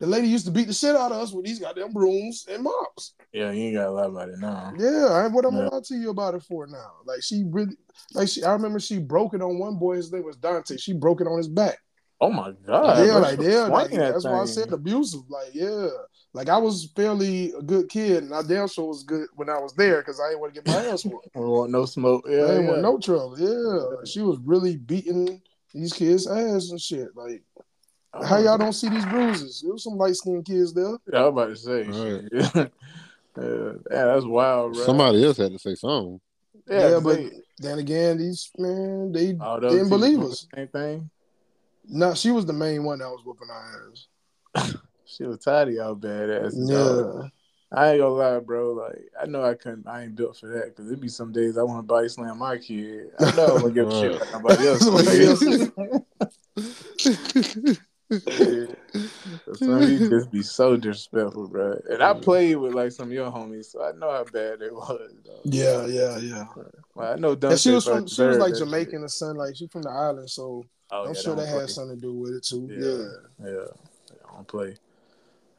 [SPEAKER 3] the lady used to beat the shit out of us with these goddamn brooms and mops."
[SPEAKER 2] Yeah, you ain't gotta lie about it now.
[SPEAKER 3] Yeah, I, what I'm
[SPEAKER 2] Yeah.
[SPEAKER 3] to you about it for now? Like she really, like she, I remember she broke it on one boy. His name was Dante. She broke it on his back.
[SPEAKER 2] Oh my god.
[SPEAKER 3] yeah, like yeah, like,
[SPEAKER 2] swinging that
[SPEAKER 3] that's why I said abusive. Like yeah, like I was fairly a good kid, and I damn sure was good when I was there because I didn't want to get my ass whooped.
[SPEAKER 2] We want no smoke.
[SPEAKER 3] I
[SPEAKER 2] Yeah,
[SPEAKER 3] didn't
[SPEAKER 2] yeah.
[SPEAKER 3] want no trouble. Yeah, she was really beating these kids' ass and shit. Like oh how y'all don't see these bruises? There was some light skinned kids there.
[SPEAKER 2] Yeah, I was about to say.
[SPEAKER 4] Right.
[SPEAKER 2] yeah, yeah, that's wild, bro.
[SPEAKER 4] Somebody else had to say something.
[SPEAKER 3] Yeah,
[SPEAKER 2] yeah,
[SPEAKER 3] but
[SPEAKER 2] they-
[SPEAKER 3] then again, these man, they didn't believe us.
[SPEAKER 2] Same thing.
[SPEAKER 3] No, she was the main one that was whooping our ass.
[SPEAKER 2] She was tired of y'all badass. dog.
[SPEAKER 3] Yeah.
[SPEAKER 2] I ain't gonna lie, bro. Like I know I couldn't. I ain't built for that because it'd be some days I want to body slam my kid. I know I'm gonna give a shit like nobody else.
[SPEAKER 3] Somebody else.
[SPEAKER 2] Yeah. Some of you just be so disrespectful, bro. And I played with like some of your homies, so I know how bad it was. Dog.
[SPEAKER 3] Yeah, yeah, yeah.
[SPEAKER 2] Like, I know. Dante
[SPEAKER 3] And she was from she was like Jamaican and son, like she from the island, so
[SPEAKER 2] shit. Oh,
[SPEAKER 3] I'm
[SPEAKER 2] yeah,
[SPEAKER 3] sure that
[SPEAKER 2] play.
[SPEAKER 3] had something to do with it too.
[SPEAKER 2] Yeah.
[SPEAKER 3] Yeah.
[SPEAKER 2] Yeah, I don't play.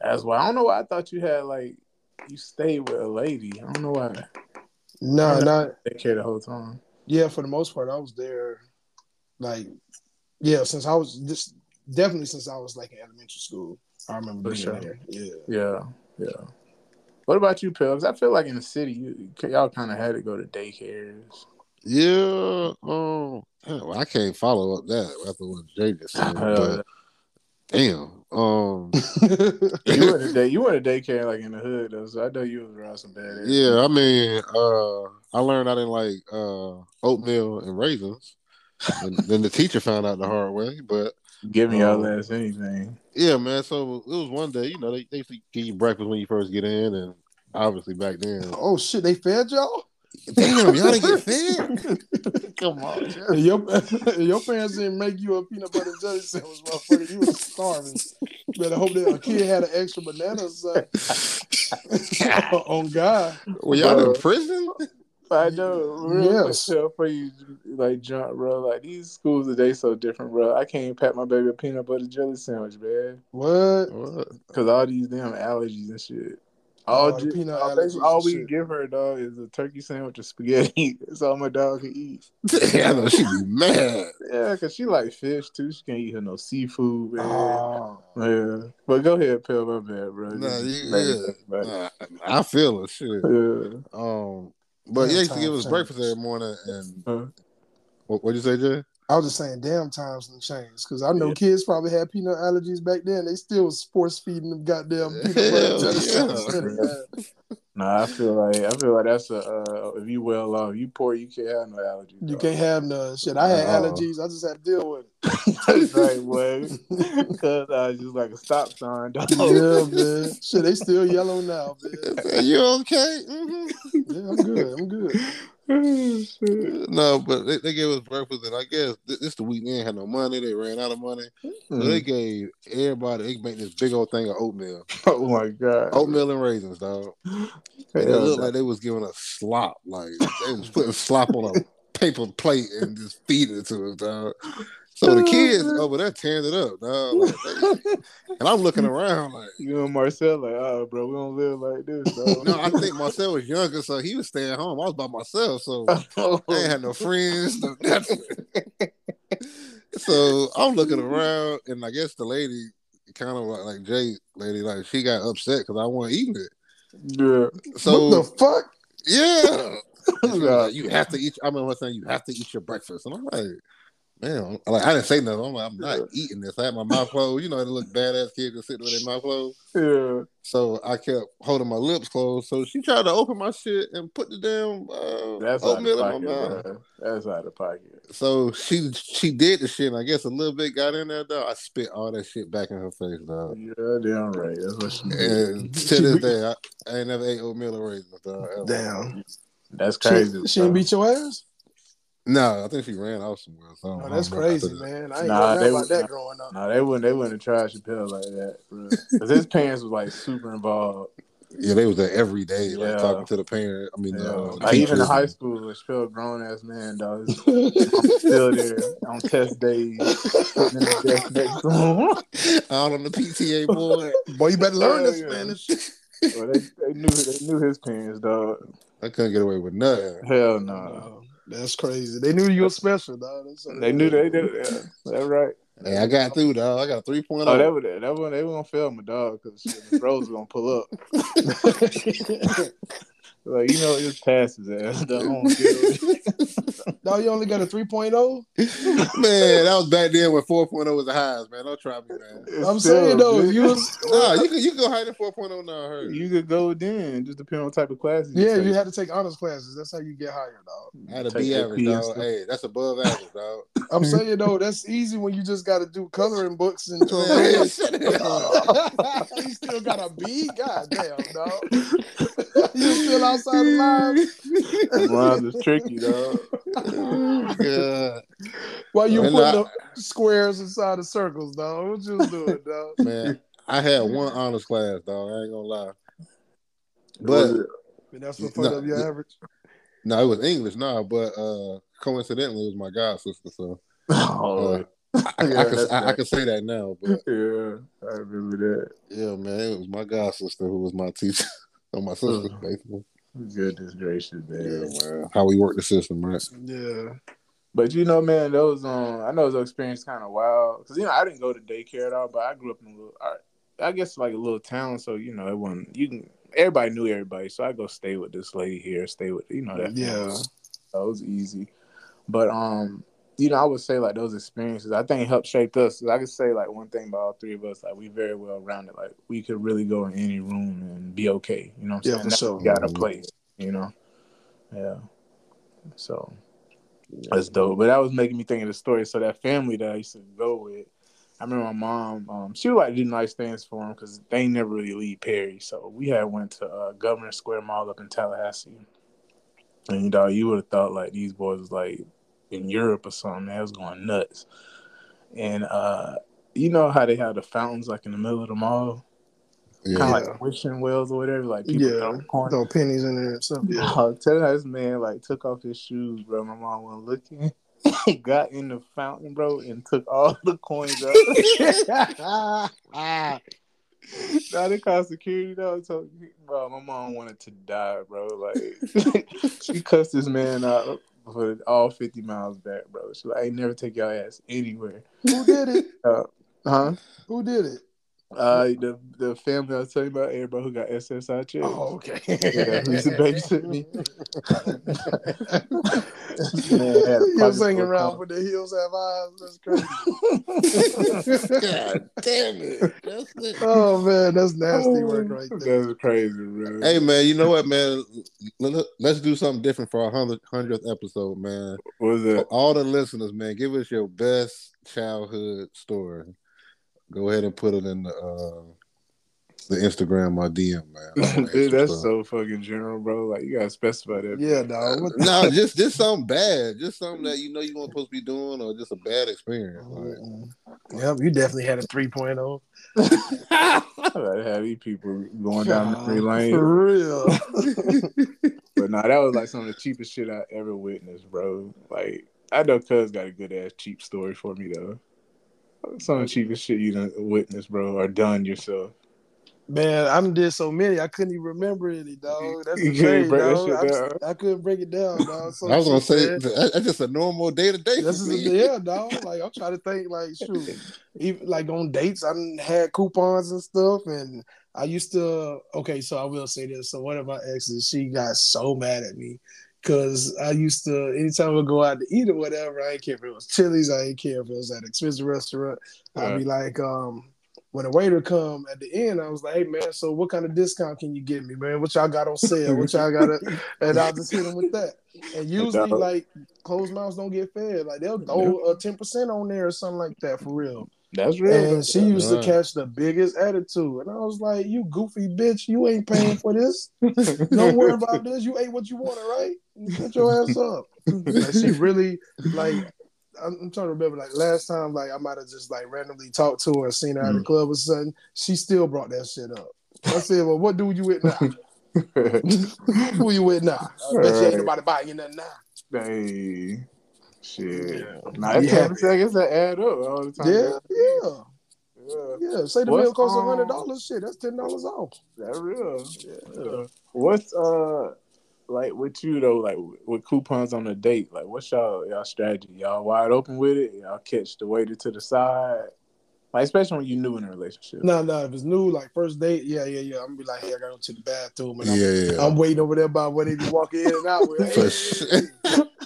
[SPEAKER 2] That's why I don't know why I thought you had like you stayed with a lady. I don't know why
[SPEAKER 3] No,
[SPEAKER 2] Yeah.
[SPEAKER 3] not
[SPEAKER 2] they care the whole time.
[SPEAKER 3] yeah, for the most part I was there like yeah, since I was just definitely since I was like in elementary school. I remember
[SPEAKER 2] For
[SPEAKER 3] being
[SPEAKER 2] sure.
[SPEAKER 3] there. Yeah.
[SPEAKER 2] Yeah, yeah. What about you, Pills? I feel like in the city, you, y'all kind of had to go to daycares.
[SPEAKER 4] Yeah, um, well, I can't follow up that after what Jay just said. but damn, um,
[SPEAKER 2] you went to day, you went to daycare like in the hood though, so I know you was around some bad areas.
[SPEAKER 4] yeah, I mean, uh, I learned I didn't like uh oatmeal and raisins, and then the teacher found out the hard way. But
[SPEAKER 2] give me all
[SPEAKER 4] Oh.
[SPEAKER 2] that anything.
[SPEAKER 4] yeah, man, so it was one day, you know, they they give you breakfast when you first get in, and obviously back then,
[SPEAKER 3] oh shit, they fed y'all?
[SPEAKER 4] Damn, y'all didn't get fed.
[SPEAKER 2] Come on,
[SPEAKER 3] If your, if your parents didn't make you a peanut butter and jelly sandwich, motherfucker, you was starving. Better hope that a kid had an extra banana or something. On oh, God.
[SPEAKER 4] Were y'all
[SPEAKER 2] Bro.
[SPEAKER 4] in uh, prison?
[SPEAKER 2] I know. Real
[SPEAKER 3] Yes.
[SPEAKER 2] yes. for you, like John, bro. Like these schools today so different, bro. I can't even pat my baby a peanut butter jelly sandwich, man,
[SPEAKER 3] What?
[SPEAKER 4] What?
[SPEAKER 2] because all these damn allergies and shit. All,
[SPEAKER 3] the peanut
[SPEAKER 2] all,
[SPEAKER 3] allergies
[SPEAKER 2] all we
[SPEAKER 3] shit.
[SPEAKER 2] give her, dog, is a turkey sandwich or spaghetti. That's all my dog can eat.
[SPEAKER 4] Damn, I know she be mad.
[SPEAKER 2] Yeah, cause she like fish too. She can't eat her no seafood, man.
[SPEAKER 3] Oh.
[SPEAKER 2] Yeah, but go ahead, Pell. My bad, bro.
[SPEAKER 4] Nah, you-
[SPEAKER 2] made
[SPEAKER 4] yeah.
[SPEAKER 2] think about it.
[SPEAKER 4] Nah, I feel it. Shit.
[SPEAKER 2] Yeah.
[SPEAKER 4] Um, but
[SPEAKER 3] Damn
[SPEAKER 4] yeah, he used to give us breakfast every morning. And
[SPEAKER 2] Huh?
[SPEAKER 4] what would you say, Jay?
[SPEAKER 3] I was just saying, damn times done changed. Because I know
[SPEAKER 2] Yeah.
[SPEAKER 3] kids probably had peanut allergies back then. They still was force feeding them goddamn peanut
[SPEAKER 4] Hell
[SPEAKER 3] butter and
[SPEAKER 4] yeah.
[SPEAKER 2] Nah, I feel like I feel like that's a uh, if you well off, you poor, you can't have no allergies.
[SPEAKER 3] You
[SPEAKER 2] dog.
[SPEAKER 3] can't have none. Shit, I had
[SPEAKER 4] Uh-uh.
[SPEAKER 3] allergies. I just had to deal with it.
[SPEAKER 2] That's right, boy. Cause I was just like a stop sign, dog.
[SPEAKER 3] Yeah, man. Shit, they still yellow now, man.
[SPEAKER 4] Are you okay? hmm
[SPEAKER 3] Yeah, I'm good. I'm good.
[SPEAKER 4] No, but they, they gave us breakfast, and I guess th- this the week they had no money. They ran out of money, so
[SPEAKER 2] Mm.
[SPEAKER 4] they gave everybody. They made this big old thing of oatmeal,
[SPEAKER 2] oh my god.
[SPEAKER 4] oatmeal and raisins, dog. And it looked like they was giving us slop, like they was putting slop on a paper plate and just feeding it to us, dog. So the kids oh, over there tearing it up, dog. Like, and I'm looking around like.
[SPEAKER 2] you and Marcel like, oh, bro, we don't live like this, dog.
[SPEAKER 4] No, I think Marcel was younger, so he was staying home. I was by myself, so oh. I ain't had no friends, no nothing. so I'm looking around, and I guess the lady, kind of like, like Jay lady, like she got upset because I wasn't eating it.
[SPEAKER 2] yeah.
[SPEAKER 4] So
[SPEAKER 3] what the fuck?
[SPEAKER 4] yeah, And she was
[SPEAKER 2] Yeah.
[SPEAKER 4] like, you have to eat. I remember her saying you have to eat your breakfast, and I'm like. Man, I'm- like I didn't say nothing. I'm like, I'm not eating this. I had my mouth closed. You know, the little badass kid just sitting with their mouth closed.
[SPEAKER 2] Yeah.
[SPEAKER 4] So I kept holding my lips closed. So she tried to open my shit and put the damn uh,
[SPEAKER 2] That's out of
[SPEAKER 4] oatmeal in
[SPEAKER 2] pocket,
[SPEAKER 4] my mouth.
[SPEAKER 2] bro. That's out of pocket.
[SPEAKER 4] So she she did the shit, and I guess a little bit got in there, though. I spit all that shit back in her face, dog.
[SPEAKER 2] Yeah, damn right. That's what she did.
[SPEAKER 4] And to this day, I, I ain't never ate oatmeal or raisins, dog. ever.
[SPEAKER 3] Damn.
[SPEAKER 2] That's crazy.
[SPEAKER 3] she didn't beat your ass?
[SPEAKER 4] No, I think she ran out somewhere. So I don't-
[SPEAKER 3] Oh,
[SPEAKER 4] I
[SPEAKER 3] that's crazy,
[SPEAKER 4] that.
[SPEAKER 3] man. I ain't
[SPEAKER 2] Nah,
[SPEAKER 3] know
[SPEAKER 2] they
[SPEAKER 3] about that growing up.
[SPEAKER 2] No, they wouldn't. They wouldn't have tried Chappelle like that. Because his parents was like super involved.
[SPEAKER 4] Yeah, they was there every day, like
[SPEAKER 2] Yeah.
[SPEAKER 4] talking to the parent. I mean,
[SPEAKER 2] Yeah.
[SPEAKER 4] uh,
[SPEAKER 2] like even in
[SPEAKER 4] teachers
[SPEAKER 2] high
[SPEAKER 4] and-
[SPEAKER 2] school, Chappelle grown ass man, dog, he's still there on test days, sitting in the desk next to him.
[SPEAKER 4] out on the PTA board.
[SPEAKER 3] Boy, you better learn
[SPEAKER 2] Oh,
[SPEAKER 3] this
[SPEAKER 2] yeah.
[SPEAKER 3] Spanish.
[SPEAKER 2] Well, they, they knew they knew his parents, dog.
[SPEAKER 4] I couldn't get away with nothing.
[SPEAKER 2] Hell no.
[SPEAKER 3] Oh, that's crazy. They knew you were special, dog. That's
[SPEAKER 2] They knew they did. Yeah, that's right.
[SPEAKER 4] Hey, I got through, dog. I got a 3.0.
[SPEAKER 2] Oh, that would that one they were gonna fail my dog because the bros were gonna pull up. Like you know, it just passes ass. Dog. I don't it.
[SPEAKER 3] Dog, you only got a oh? 3.0?
[SPEAKER 4] man, that was back then when 4.0 was the highest, man. Don't try me, man.
[SPEAKER 2] It's
[SPEAKER 3] I'm
[SPEAKER 2] still,
[SPEAKER 3] saying though,
[SPEAKER 2] dude.
[SPEAKER 3] you was
[SPEAKER 4] Nah, you can you can go higher than 4.0 now. I heard.
[SPEAKER 2] You could go then, just depending on what type of classes.
[SPEAKER 3] yeah,
[SPEAKER 2] take.
[SPEAKER 3] you had to take honors classes. That's how you get higher, dog.
[SPEAKER 4] I had a
[SPEAKER 2] Take
[SPEAKER 4] B
[SPEAKER 2] AP
[SPEAKER 4] average, dog. Hey, that's above average, dog.
[SPEAKER 3] I'm saying though, that's easy when you just got to do coloring books and
[SPEAKER 4] Man, shut it up.
[SPEAKER 3] you still got a B? God damn, dog. you still outside the lines?
[SPEAKER 2] Lines is tricky, dog.
[SPEAKER 4] Oh, God.
[SPEAKER 3] Why you
[SPEAKER 4] Man,
[SPEAKER 3] putting
[SPEAKER 4] I-
[SPEAKER 3] the squares inside the circles, dog? What you doing, dog?
[SPEAKER 4] Man, I had one honors class, dog. I ain't gonna lie. But
[SPEAKER 3] And that's what fucked
[SPEAKER 4] No,
[SPEAKER 3] up your average.
[SPEAKER 4] no, it was English, nah. But uh, coincidentally, it was my god sister, so
[SPEAKER 2] oh,
[SPEAKER 4] uh, I, I,
[SPEAKER 2] Yeah,
[SPEAKER 4] can
[SPEAKER 2] that's
[SPEAKER 4] I, I
[SPEAKER 2] right.
[SPEAKER 4] can say that now. But
[SPEAKER 2] yeah, I remember that.
[SPEAKER 4] yeah, man, it was my god sister who was my teacher, or my sister,
[SPEAKER 2] Ugh.
[SPEAKER 4] basically.
[SPEAKER 2] Goodness gracious,
[SPEAKER 4] Yeah,
[SPEAKER 2] man.
[SPEAKER 4] man. How we work the system, right?
[SPEAKER 3] Yeah.
[SPEAKER 2] But you know, man, those um, I know those experience kind of wild because you know I didn't go to daycare at all, but I grew up in a little, I, I guess like a little town, so you know it wasn't you can everybody knew everybody, so I go stay with this lady here, stay with you know that
[SPEAKER 3] Yeah.
[SPEAKER 2] family. so was easy. But um, you know, I would say like those experiences, I think helped shape us. I could say like one thing about all three of us, like we very well rounded. Like we could really go in any room and be okay. You know what I'm
[SPEAKER 3] Yeah,
[SPEAKER 2] saying?
[SPEAKER 3] for sure.
[SPEAKER 2] got a place. You know, yeah. So that's dope. But that was making me think of the story. So that family that I used to go with, I remember my mom. Um, she would like do nice things for them because they never really leave Perry. So we had went to uh, Governor Square Mall up in Tallahassee, And you know, you would have thought like these boys was like in Europe or something. They was going nuts. And uh, you know how they have the fountains like in the middle of the mall, kind
[SPEAKER 4] Yeah.
[SPEAKER 2] of like wishing wells or whatever. Like people
[SPEAKER 3] Yeah.
[SPEAKER 2] throw.
[SPEAKER 3] Throw pennies in there and stuff. Yeah.
[SPEAKER 2] Tell you how this man like took off his shoes, bro. My mom wasn't looking. He got in the fountain, bro, and took all the coins out. now they called security though. So, bro, my mom wanted to die, bro. Like she cussed this man out for all fifty miles back, bro. She like, I ain't never take your ass anywhere.
[SPEAKER 3] Who did it?
[SPEAKER 2] Uh, huh?
[SPEAKER 3] Who did it?
[SPEAKER 2] Uh, the the family I was telling you about, everybody who got SSI checks.
[SPEAKER 3] Oh, okay.
[SPEAKER 2] Yeah, who used to babysit me. Man, had a
[SPEAKER 3] He was hanging around
[SPEAKER 2] coins.
[SPEAKER 3] with the heels have eyes. That's crazy.
[SPEAKER 4] God damn it. That's it.
[SPEAKER 3] oh man, that's nasty work right there.
[SPEAKER 2] That's crazy, bro.
[SPEAKER 4] Hey man, you know what, man? Let- Let's do something different for our hundredth episode, man.
[SPEAKER 2] what was
[SPEAKER 4] For all the listeners, man, give us your best childhood story. Go ahead and put it in the uh, the Instagram or DM, man.
[SPEAKER 2] Dude, that's so fucking general, bro. Like you gotta specify that.
[SPEAKER 3] Yeah, dog. What
[SPEAKER 4] no, just just something bad, just something that you know you weren't supposed to be doing, or just a bad experience. Like,
[SPEAKER 3] Yep, you definitely had a oh. 3.0.
[SPEAKER 2] I'd have these people going down memory lane.
[SPEAKER 3] For real.
[SPEAKER 2] But nah, that was like some of the cheapest shit I ever witnessed, bro. Like I know Cuz got a good ass cheap story for me though. Some of the cheapest shit you done witnessed, bro, or done yourself.
[SPEAKER 3] Man, I done did so many, I couldn't even remember any, dog. That's
[SPEAKER 2] You
[SPEAKER 3] the
[SPEAKER 2] couldn't
[SPEAKER 3] thing,
[SPEAKER 2] break that
[SPEAKER 3] dog.
[SPEAKER 2] shit
[SPEAKER 3] I,
[SPEAKER 2] down?
[SPEAKER 3] I couldn't break it down, dog. So
[SPEAKER 4] I was gonna say
[SPEAKER 3] man.
[SPEAKER 4] that's just a normal day to day.
[SPEAKER 3] This is a, yeah, dog. Like I'm trying to think, like shoot, even like on dates, I had coupons and stuff, and I used to. Okay, so I will say this. So one of my exes, she got so mad at me because I used to. Anytime we go out to eat or whatever, I ain't care if it was Chili's, I ain't care if it was at an expensive restaurant. I'd be like, um. When the waiter come at the end, I was like, "Hey man, so what kind of discount can you give me, man? What y'all got on sale? What y'all got?" And I just hit him with that. And usually, like closed mouths don't get fed. Like they'll throw a ten percent on there or something like that for real.
[SPEAKER 2] That's real.
[SPEAKER 3] And she used to catch the biggest attitude, and I was like, "You goofy bitch, you ain't paying for this. Don't worry about this. You ate what you wanted, right? Get your ass up." Like, she really like. I'm, I'm trying to remember, like last time, like I might have just like randomly talked to her and seen her at the mm. club or something. She still brought that shit up. I said, "Well, what dude you with now? Who you with now? I bet you ain't nobody buying you nothing now."
[SPEAKER 2] hey, shit.
[SPEAKER 3] Yeah.
[SPEAKER 2] Nah, that's
[SPEAKER 3] Yeah.
[SPEAKER 2] ten seconds that add up all the time.
[SPEAKER 3] Yeah, yeah.
[SPEAKER 2] yeah.
[SPEAKER 3] Yeah, say the
[SPEAKER 2] What's,
[SPEAKER 3] meal costs a
[SPEAKER 2] um,
[SPEAKER 3] hundred dollars. Shit, that's ten dollars off.
[SPEAKER 2] That real. Yeah. What's uh like with you though? Like with coupons on a date, like what's y'all y'all strategy? Y'all wide open with it? Y'all catch the waiter to the side? Like especially when you're new in a relationship.
[SPEAKER 3] No, no, if it's new, like first date, yeah, yeah, yeah. I'm gonna be like, hey, I gotta go to the bathroom, and
[SPEAKER 4] Yeah,
[SPEAKER 3] I'm,
[SPEAKER 4] yeah.
[SPEAKER 3] I'm waiting over there by where they be walking in and out with. Hey,
[SPEAKER 4] sure.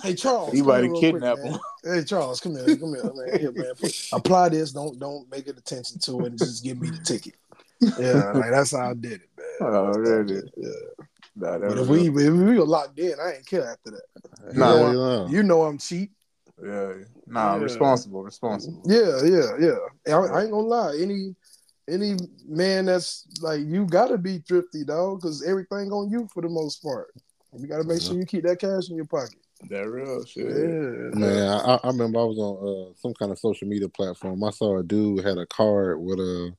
[SPEAKER 3] hey, Charles,
[SPEAKER 2] You about
[SPEAKER 3] here
[SPEAKER 2] to kidnap
[SPEAKER 3] quick, man.
[SPEAKER 2] him.
[SPEAKER 3] Hey, Charles, come here, come here, man. Here, man. Apply this. Don't don't make it attention to it. And just give me the ticket. Yeah, like that's how I did it, man.
[SPEAKER 2] Oh, really?
[SPEAKER 3] Yeah.
[SPEAKER 2] Nah, that
[SPEAKER 3] But if we if we were locked in, I ain't care after that.
[SPEAKER 2] Nah,
[SPEAKER 3] you,
[SPEAKER 4] Yeah,
[SPEAKER 3] know,
[SPEAKER 4] yeah.
[SPEAKER 3] you know I'm cheap.
[SPEAKER 2] Yeah. Nah,
[SPEAKER 3] Yeah.
[SPEAKER 2] responsible, responsible.
[SPEAKER 3] Yeah, yeah, yeah. I, I ain't gonna lie. Any any man that's like you gotta be thrifty, dog, because everything on you for the most part. You gotta make sure you keep that cash in your pocket.
[SPEAKER 2] That real shit.
[SPEAKER 3] Yeah.
[SPEAKER 4] Man, I, I remember I was on uh, some kind of social media platform. I saw a dude had a card with uh,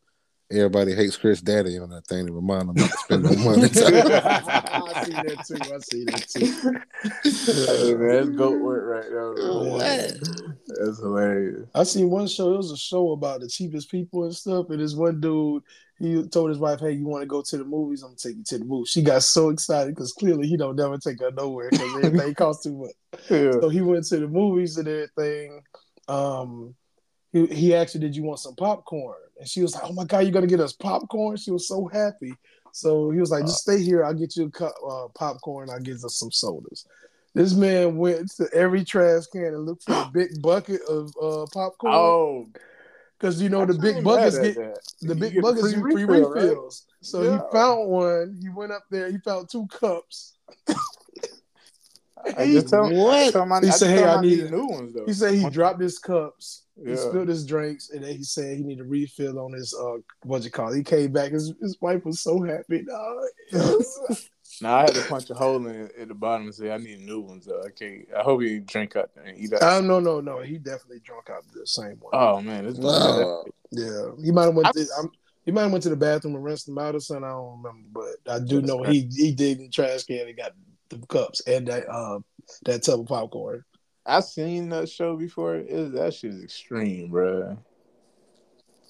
[SPEAKER 4] everybody hates Chris Daddy on that thing to remind him not to spend no money.
[SPEAKER 3] I see that too. I see that too.
[SPEAKER 2] Hey, man, that's goat work right there. bro.
[SPEAKER 3] What?
[SPEAKER 2] That's hilarious.
[SPEAKER 3] I seen one show. It was a show about the cheapest people and stuff. And this one dude, he told his wife, "Hey, you want to go to the movies? I'm gonna take you to the movies." She got so excited because clearly he don't never take her nowhere because everything costs too much.
[SPEAKER 2] Yeah.
[SPEAKER 3] So he went to the movies and everything. Um, he, he asked her, "Did you want some popcorn?" And she was like, "Oh my god, you're gonna get us popcorn?" She was so happy. So he was like, "Just stay here. I'll get you a cup uh, popcorn. I'll get us some sodas." This man went to every trash can and looked for a big bucket of uh, popcorn
[SPEAKER 2] Oh,
[SPEAKER 3] because you know
[SPEAKER 2] I
[SPEAKER 3] the big buckets get
[SPEAKER 2] that.
[SPEAKER 3] the
[SPEAKER 2] You
[SPEAKER 3] big buckets
[SPEAKER 2] free
[SPEAKER 3] free
[SPEAKER 2] refill, right?
[SPEAKER 3] refills. So
[SPEAKER 2] Yeah.
[SPEAKER 3] he found one. He went up there. He found two cups.
[SPEAKER 2] I just tell
[SPEAKER 4] What?
[SPEAKER 2] Tell my,
[SPEAKER 3] He
[SPEAKER 2] I
[SPEAKER 3] said, "Hey, I
[SPEAKER 2] my
[SPEAKER 3] need
[SPEAKER 2] nigga
[SPEAKER 3] it."
[SPEAKER 2] new ones though.
[SPEAKER 3] He said he dropped his cups. He spilled his drinks, and then he said he needed a refill on his uh what you call it. He came back. His his wife was so happy. Dog. It
[SPEAKER 2] Now I had to punch a hole in at the bottom and say I need new ones. Though. I can't. I hope he drink out there and eat out.
[SPEAKER 3] Uh, no, no, no. He definitely drunk out the same one.
[SPEAKER 2] oh man, this
[SPEAKER 4] Wow.
[SPEAKER 3] Yeah, he might have went. To,
[SPEAKER 2] I-
[SPEAKER 3] I'm, he might have went to the bathroom and rinsed them out or something. I don't remember, but I do know he he did in the trash can. and got the cups and that uh that tub of popcorn.
[SPEAKER 2] I seen that show before. It, that shit is extreme, bro.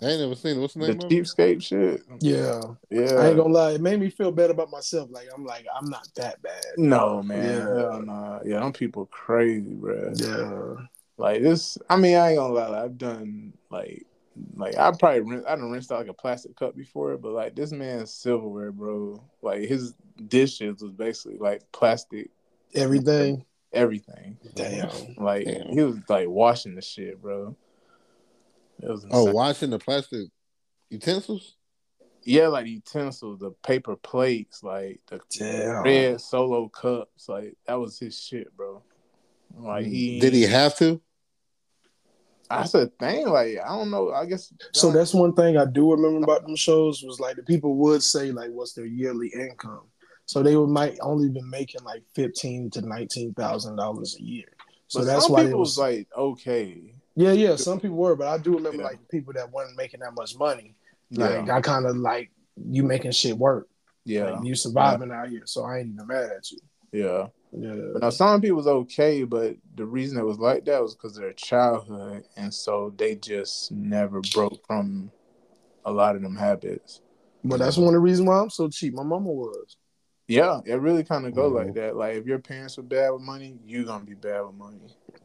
[SPEAKER 4] I ain't never seen it. What's the
[SPEAKER 2] The
[SPEAKER 4] name of it?
[SPEAKER 2] cheapskate shit.
[SPEAKER 3] Yeah,
[SPEAKER 2] Yeah.
[SPEAKER 3] I ain't gonna lie. It made me feel better about myself. Like I'm like I'm not that bad.
[SPEAKER 2] No man,
[SPEAKER 3] Yeah.
[SPEAKER 2] hell nah. Yeah, them people crazy, bro.
[SPEAKER 3] Yeah,
[SPEAKER 2] Like this, I mean, I ain't gonna lie. I've done like, like I probably rin- I done rinsed out like a plastic cup before, but like this man's silverware, bro. Like his dishes was basically like plastic,
[SPEAKER 3] everything.
[SPEAKER 2] everything.
[SPEAKER 3] Damn.
[SPEAKER 2] Like
[SPEAKER 4] Damn.
[SPEAKER 2] he was like washing the shit, bro. It was
[SPEAKER 4] Oh, washing the plastic utensils.
[SPEAKER 2] yeah, like utensils, the paper plates, like the
[SPEAKER 3] Damn.
[SPEAKER 2] red solo cups, like that was his shit, bro. Like he
[SPEAKER 4] Mm. Did he have to?
[SPEAKER 2] That's a thing. Like I don't know. I guess
[SPEAKER 3] So that's one thing I do remember about them shows was like the people would say like what's their yearly income. So they would might only been making like fifteen to nineteen thousand dollars a year. So
[SPEAKER 2] But
[SPEAKER 3] that's why it
[SPEAKER 2] people
[SPEAKER 3] was
[SPEAKER 2] was like okay.
[SPEAKER 3] yeah yeah some people were, but I do remember
[SPEAKER 2] Yeah.
[SPEAKER 3] like the people that weren't making that much money.
[SPEAKER 2] Yeah,
[SPEAKER 3] Like I kind of like you making shit work.
[SPEAKER 2] yeah,
[SPEAKER 3] Like, you surviving out here, so I ain't even mad at you.
[SPEAKER 2] yeah.
[SPEAKER 3] Yeah.
[SPEAKER 2] But now some people was okay, but the reason it was like that was because their childhood, and so they just never broke from a lot of them habits.
[SPEAKER 3] But that's one of the reasons why I'm so cheap. My mama was.
[SPEAKER 2] Yeah, it really kind of go
[SPEAKER 4] Mhm.
[SPEAKER 2] like that. Like if your parents were bad with money, you gonna be bad with money.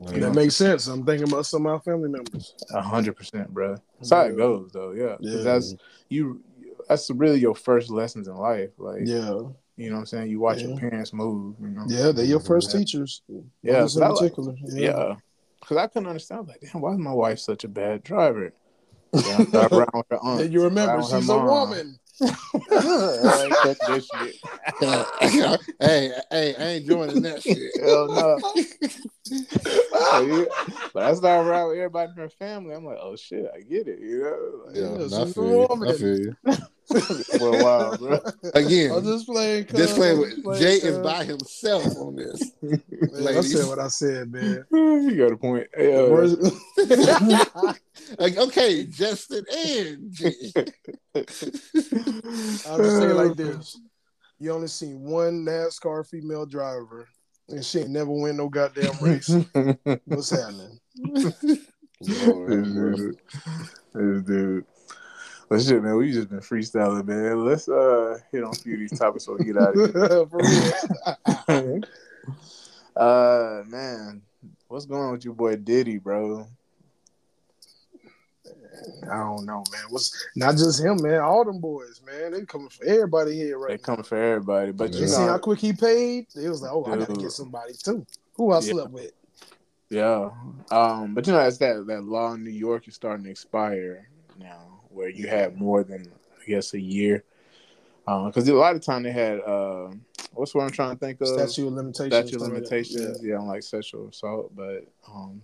[SPEAKER 3] And that makes sense. I'm thinking about some of my family members.
[SPEAKER 2] A hundred percent, bro. That's how it goes, though. Yeah, 'Cause
[SPEAKER 3] Yeah.
[SPEAKER 2] that's you. That's really your first lessons in life. Like,
[SPEAKER 3] Yeah.
[SPEAKER 2] You know what I'm saying. You watch your parents move. You know.
[SPEAKER 3] Yeah, they're your first
[SPEAKER 2] Yeah.
[SPEAKER 3] teachers.
[SPEAKER 2] Yeah,
[SPEAKER 3] Mothers in
[SPEAKER 2] so like-
[SPEAKER 3] particular.
[SPEAKER 2] Yeah. Because I couldn't understand. I was like, damn, why is my wife such a bad driver? Yeah, drive around with her aunt.
[SPEAKER 3] And you remember,
[SPEAKER 2] drive with her
[SPEAKER 3] she's a woman.
[SPEAKER 2] I ain't touch this shit.
[SPEAKER 4] hey, hey, I ain't joining that shit.
[SPEAKER 2] Hell no. But I started around with everybody in her family. I'm like, oh shit, I get it. You know, like,
[SPEAKER 4] Yeah,
[SPEAKER 3] Yeah,
[SPEAKER 4] I
[SPEAKER 3] she's a
[SPEAKER 4] feel you. I feel you.
[SPEAKER 2] for a while, bro.
[SPEAKER 4] Again,
[SPEAKER 3] I'm just playing. cuz.
[SPEAKER 4] disclaimer:
[SPEAKER 3] I'm playing,
[SPEAKER 4] Jay
[SPEAKER 3] cuz.
[SPEAKER 4] is by himself on this.
[SPEAKER 3] Man, I said what I said, man.
[SPEAKER 2] you got a point. Yeah, uh,
[SPEAKER 3] Where's-
[SPEAKER 4] like, okay, Justin and Jay.
[SPEAKER 3] I'll just say it like this: You only seen one NASCAR female driver, and she ain't never win no goddamn race. What's happening?
[SPEAKER 4] Lord
[SPEAKER 2] this dude. This dude. But shit, man, we just been freestyling, man. Let's uh hit on a few of these topics so we get out of here. Uh man, what's going on with your boy Diddy, bro?
[SPEAKER 3] I don't know, man. What's not just him, man. All them boys, man. They coming for everybody here right
[SPEAKER 2] They coming for everybody, but
[SPEAKER 3] You
[SPEAKER 2] you
[SPEAKER 3] see how quick he paid? He was like, oh, I gotta get somebody too. Who I
[SPEAKER 2] Yeah.
[SPEAKER 3] slept with?
[SPEAKER 2] yeah. Um, but you know, it's that that law in New York is starting to expire now, where you had more than I guess a year. Because a lot of time they had uh, what's what I'm trying to think of
[SPEAKER 3] Statute of limitations.
[SPEAKER 2] statute of
[SPEAKER 3] something like that.
[SPEAKER 2] limitations, yeah. on like sexual assault, but um,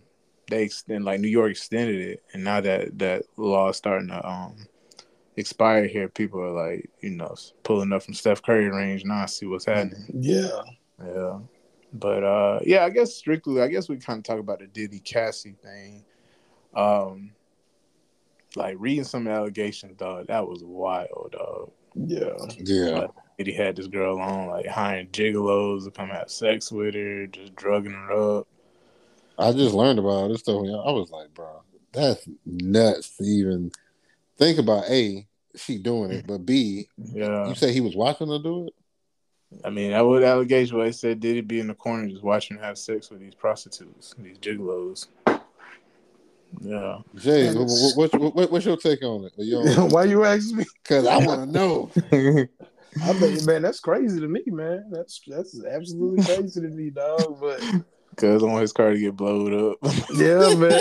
[SPEAKER 2] they extend like New York extended it, and now that that law is starting to um expire here, people are like you know pulling up from Steph Curry range now. I see what's happening.
[SPEAKER 3] Yeah.
[SPEAKER 2] Yeah, but uh, yeah, I guess strictly, I guess we kind of talk about the Diddy Cassie thing. Um, like reading some allegations, dog, that was wild, dog.
[SPEAKER 3] Yeah.
[SPEAKER 4] Yeah,
[SPEAKER 2] Diddy had this girl on, like hiring gigolos to come have sex with her, just drugging her up.
[SPEAKER 4] I just learned about all this stuff. and I was like, bro, that's nuts to even think about. A, she doing it, but B,
[SPEAKER 2] Yeah,
[SPEAKER 4] you say he was watching her do it.
[SPEAKER 2] I mean, that was the allegation where they said Diddy be in the corner just watching her have sex with these prostitutes, these gigolos. Yeah,
[SPEAKER 4] Jay,
[SPEAKER 3] And
[SPEAKER 4] what, what, what, what's your take on it?
[SPEAKER 3] Why you asking me?
[SPEAKER 4] Because I want to know.
[SPEAKER 3] I think, man, that's crazy to me, man. That's that's absolutely crazy to me, dog. But
[SPEAKER 2] Cause I want his car to get blowed up.
[SPEAKER 3] yeah, man,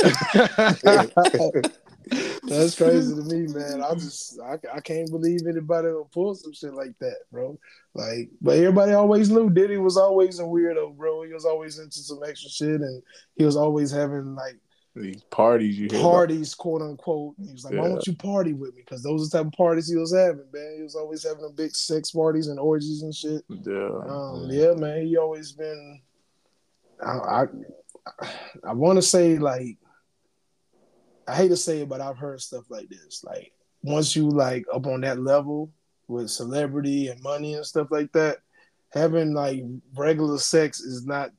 [SPEAKER 3] that's crazy to me, man. I just I, I can't believe anybody will pull some shit like that, bro. Like, but everybody always knew Diddy was always a weirdo, bro. He was always into some extra shit, and he was always having like
[SPEAKER 2] These parties you hear about.
[SPEAKER 3] parties, quote unquote. And he was like, "Why don't you party with me?" Because those are the type of parties he was having, man. He was always having them big sex parties and orgies and shit.
[SPEAKER 2] Yeah.
[SPEAKER 3] Um, yeah, man. He always been. I I, I want to say like. I hate to say it, but I've heard stuff like this. Like once you like up on that level with celebrity and money and stuff like that, having like regular sex is not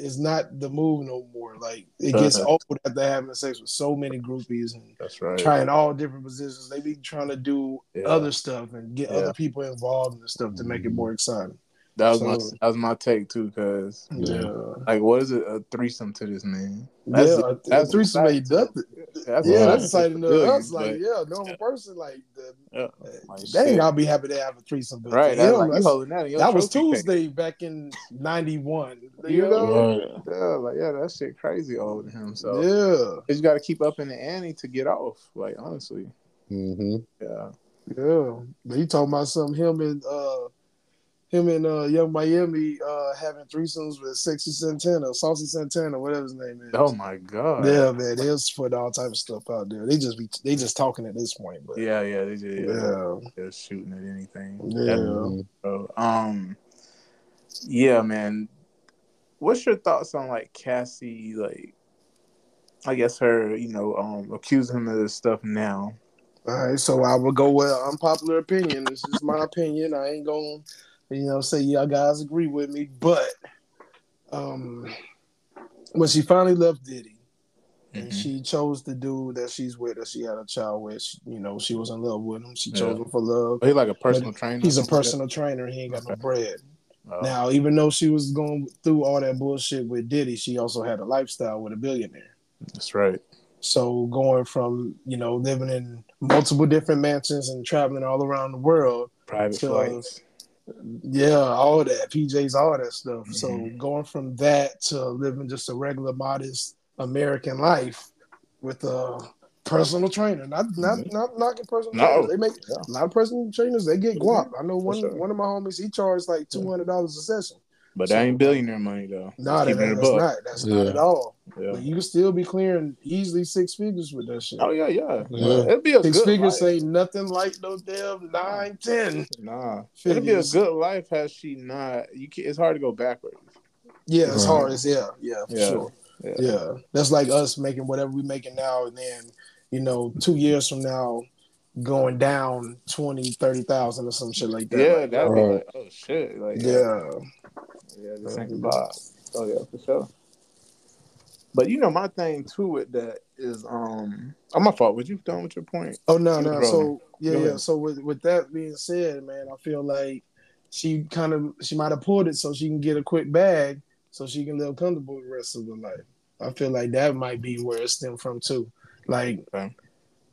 [SPEAKER 3] is not the move no more. Like it gets
[SPEAKER 2] Uh-huh.
[SPEAKER 3] old after having sex with so many groupies and
[SPEAKER 2] That's right.
[SPEAKER 3] trying all different positions. They be trying to do
[SPEAKER 2] Yeah.
[SPEAKER 3] other stuff and get
[SPEAKER 2] Yeah.
[SPEAKER 3] other people involved in the stuff to make it more exciting.
[SPEAKER 2] That was my that was my take too, because
[SPEAKER 3] Yeah.
[SPEAKER 2] like, what is it? A threesome to this man?
[SPEAKER 3] yeah,
[SPEAKER 2] that's
[SPEAKER 3] that's threesome
[SPEAKER 2] exciting.
[SPEAKER 3] ain't nothing.
[SPEAKER 2] That's
[SPEAKER 3] Yeah,
[SPEAKER 2] exciting
[SPEAKER 3] that's exciting to
[SPEAKER 2] millions,
[SPEAKER 3] us. Like,
[SPEAKER 2] but-
[SPEAKER 3] yeah, normal person, like, the,
[SPEAKER 2] yeah, like,
[SPEAKER 3] they
[SPEAKER 2] shit.
[SPEAKER 3] ain't gotta be happy to have a threesome. But
[SPEAKER 2] right. That's
[SPEAKER 3] him,
[SPEAKER 2] like
[SPEAKER 3] that's-
[SPEAKER 2] holding that.
[SPEAKER 3] That was
[SPEAKER 2] trophy case.
[SPEAKER 3] Tuesday back in '91. You
[SPEAKER 2] You
[SPEAKER 3] know?
[SPEAKER 4] Right.
[SPEAKER 2] Yeah, like yeah, that shit crazy old to him. So
[SPEAKER 3] Yeah,
[SPEAKER 2] you got to keep up in the ante to get off. Like honestly,
[SPEAKER 4] hmm
[SPEAKER 2] yeah.
[SPEAKER 3] yeah. But he talking about something. Him and uh, him and uh, Young Miami uh, having threesomes with Sexy Santana, Saucy Santana, whatever his name is.
[SPEAKER 2] Oh my god.
[SPEAKER 3] Yeah, man, they was putting all type of stuff out there. They just be they just talking at this point, but
[SPEAKER 2] Yeah, yeah, they just yeah.
[SPEAKER 3] yeah,
[SPEAKER 2] They're shooting at anything.
[SPEAKER 3] yeah.
[SPEAKER 2] Bro. Um, yeah, man. What's your thoughts on like Cassie? Like, I guess her, you know, um, accusing him of this stuff now.
[SPEAKER 3] All right, so I will go with unpopular opinion. This is my opinion. I ain't gonna, you know, say y'all guys agree with me, but um, when she finally left Diddy and
[SPEAKER 2] Mhm.
[SPEAKER 3] she chose the dude that she's with, that she had a child with, she- you know, she was in love with him. She chose him for love.
[SPEAKER 2] He's like a personal trainer.
[SPEAKER 3] He's a personal trainer. He ain't got no bread.
[SPEAKER 2] Oh,
[SPEAKER 3] Now, even though she was going through all that bullshit with Diddy, she also had a lifestyle with a billionaire.
[SPEAKER 2] that's right.
[SPEAKER 3] So going from you know living in multiple different mansions and traveling all around the world,
[SPEAKER 2] Private
[SPEAKER 3] So,
[SPEAKER 2] flights.
[SPEAKER 3] Yeah, all that PJs, all that stuff. So
[SPEAKER 2] Mhm.
[SPEAKER 3] going from that to living just a regular, modest American life with a personal trainer, not not
[SPEAKER 2] Mhm.
[SPEAKER 3] not knocking personal
[SPEAKER 2] No.
[SPEAKER 3] trainers. They make
[SPEAKER 2] Yeah.
[SPEAKER 3] a lot of personal trainers. They get guap. I know one
[SPEAKER 2] sure.
[SPEAKER 3] one of my homies. He charged like two hundred dollars a session.
[SPEAKER 2] But that ain't billionaire money though.
[SPEAKER 3] Nah, that,
[SPEAKER 2] Keeping
[SPEAKER 3] that's
[SPEAKER 2] buck.
[SPEAKER 3] not. That's
[SPEAKER 4] Yeah.
[SPEAKER 3] not at all.
[SPEAKER 2] Yeah.
[SPEAKER 3] But you can still be clearing easily six figures with that shit.
[SPEAKER 2] Oh yeah, yeah.
[SPEAKER 4] Yeah.
[SPEAKER 2] It'd be a
[SPEAKER 3] Six
[SPEAKER 2] good
[SPEAKER 3] figures
[SPEAKER 2] life.
[SPEAKER 3] say nothing like no damn nine, ten.
[SPEAKER 2] Nah, it'd be a good life has she not. You can, It's hard to go backwards.
[SPEAKER 3] Yeah, it's
[SPEAKER 4] Right.
[SPEAKER 3] hard as yeah, yeah, for
[SPEAKER 2] Yeah.
[SPEAKER 3] sure.
[SPEAKER 2] Yeah.
[SPEAKER 3] Yeah, that's like us making whatever we making now, and then you know, two years from now, going down 20, 30,000 or some shit like that.
[SPEAKER 2] Yeah,
[SPEAKER 3] Like,
[SPEAKER 2] that'd be
[SPEAKER 4] Right.
[SPEAKER 2] like, oh shit, like
[SPEAKER 3] yeah,
[SPEAKER 2] yeah, this ain't the. Oh yeah, for sure. But you know, my thing too with that is, um, oh my fault. Was you done with your point?
[SPEAKER 3] Oh no, no. So yeah, yeah. So with with that being said, man, I feel like she kind of she might have pulled it so she can get a quick bag, so she can live comfortable the rest of her life. I feel like that might be where it stemmed from too. Like,
[SPEAKER 2] Okay.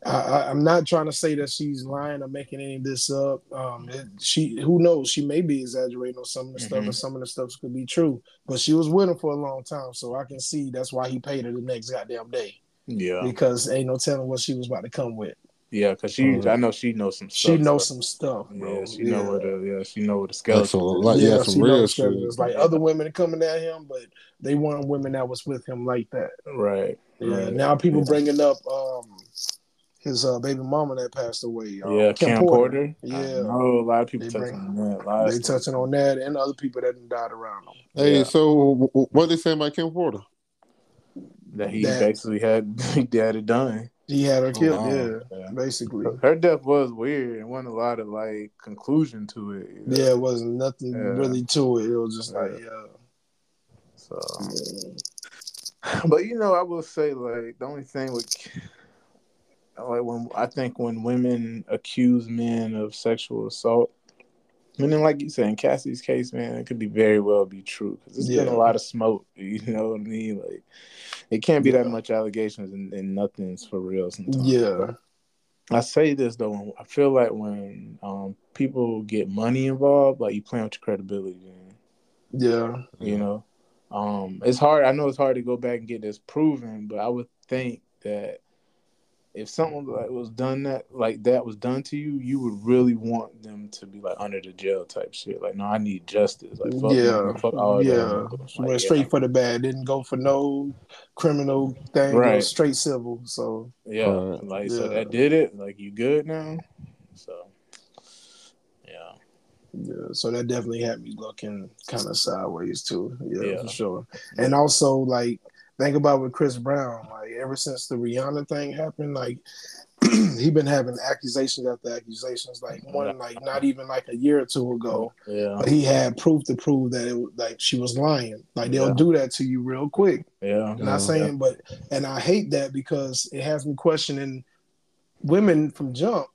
[SPEAKER 3] I, I, I'm not trying to say that she's lying or making any of this up. Um, it, she who knows? She may be exaggerating on some of the stuff,
[SPEAKER 2] Mhm.
[SPEAKER 3] and some of the stuff could be true. But she was with him for a long time, so I can see that's why he paid her the next goddamn day
[SPEAKER 2] Yeah,
[SPEAKER 3] because ain't no telling what she was about to come with.
[SPEAKER 2] yeah, because she,
[SPEAKER 4] Mhm.
[SPEAKER 2] I know she knows some.
[SPEAKER 3] She knows
[SPEAKER 2] so-
[SPEAKER 3] some stuff, bro.
[SPEAKER 2] Yeah, she know where the yeah, she know where the
[SPEAKER 4] Like
[SPEAKER 2] skeleton.
[SPEAKER 4] some,
[SPEAKER 2] is.
[SPEAKER 4] like, yeah,
[SPEAKER 3] she
[SPEAKER 4] some real shit.
[SPEAKER 3] skeletons. Like other women coming at him, but they weren't women that was with him like that.
[SPEAKER 2] right.
[SPEAKER 3] Yeah.
[SPEAKER 2] right.
[SPEAKER 3] Now people
[SPEAKER 2] Yeah.
[SPEAKER 3] bringing up um his uh, baby mama that passed away. Um,
[SPEAKER 2] Yeah, Kim Porter.
[SPEAKER 3] Yeah.
[SPEAKER 2] oh, a lot of people
[SPEAKER 3] They
[SPEAKER 2] touching
[SPEAKER 3] bring-
[SPEAKER 2] on that. A
[SPEAKER 3] They
[SPEAKER 2] stuff.
[SPEAKER 3] touching on that and other people that died around him.
[SPEAKER 4] Hey,
[SPEAKER 2] Yeah.
[SPEAKER 4] so w- w- what they say about Kim Porter?
[SPEAKER 2] that he
[SPEAKER 3] that-
[SPEAKER 2] basically had he had it done.
[SPEAKER 3] He had her killed.
[SPEAKER 4] wow.
[SPEAKER 3] Yeah,
[SPEAKER 2] Yeah.
[SPEAKER 3] basically.
[SPEAKER 2] Her death was weird and wasn't a lot of like conclusion to it. you know?
[SPEAKER 3] Yeah, it wasn't nothing
[SPEAKER 2] Yeah.
[SPEAKER 3] really to it. It was just like, yeah.
[SPEAKER 2] So, but you know, I will say like the only thing with like when I think when women accuse men of sexual assault, and then like you said in Cassie's case, man, it could be very well be true because there's been a lot of smoke. You know what I mean? Like it can't be that much allegations and, and nothing's for real. Sometimes.
[SPEAKER 3] Yeah.
[SPEAKER 2] I say this though, I feel like when um, people get money involved, like you play with your credibility. Man
[SPEAKER 3] Yeah.
[SPEAKER 2] you know um it's hard i know it's hard to go back and get this proven but i would think that if something like was done that like that was done to you, you would really want them to be like under the jail type shit. Like, no, I need justice. Like, fuck
[SPEAKER 3] yeah,
[SPEAKER 2] you, fuck all
[SPEAKER 3] yeah.
[SPEAKER 2] that. Like,
[SPEAKER 3] Went straight for the bad. Didn't go for no criminal thing. Right.
[SPEAKER 2] Right.
[SPEAKER 3] Straight civil. So
[SPEAKER 2] yeah,
[SPEAKER 4] Alright.
[SPEAKER 2] like so that did it. Like, you good now? So, yeah,
[SPEAKER 3] yeah, so that definitely had me looking kind of sideways too. Yeah,
[SPEAKER 2] Yeah.
[SPEAKER 3] for sure. And also like think about with Chris Brown. Like ever since the Rihanna thing happened, like he been having accusations after accusations. Like one, like not even like a year or two ago.
[SPEAKER 2] yeah,
[SPEAKER 3] But he had proof to prove that it was like she was lying. Like they'll
[SPEAKER 2] Yeah.
[SPEAKER 3] do that to you real quick.
[SPEAKER 2] yeah.
[SPEAKER 3] I'm not saying, but and I hate that because it has me questioning women from jump.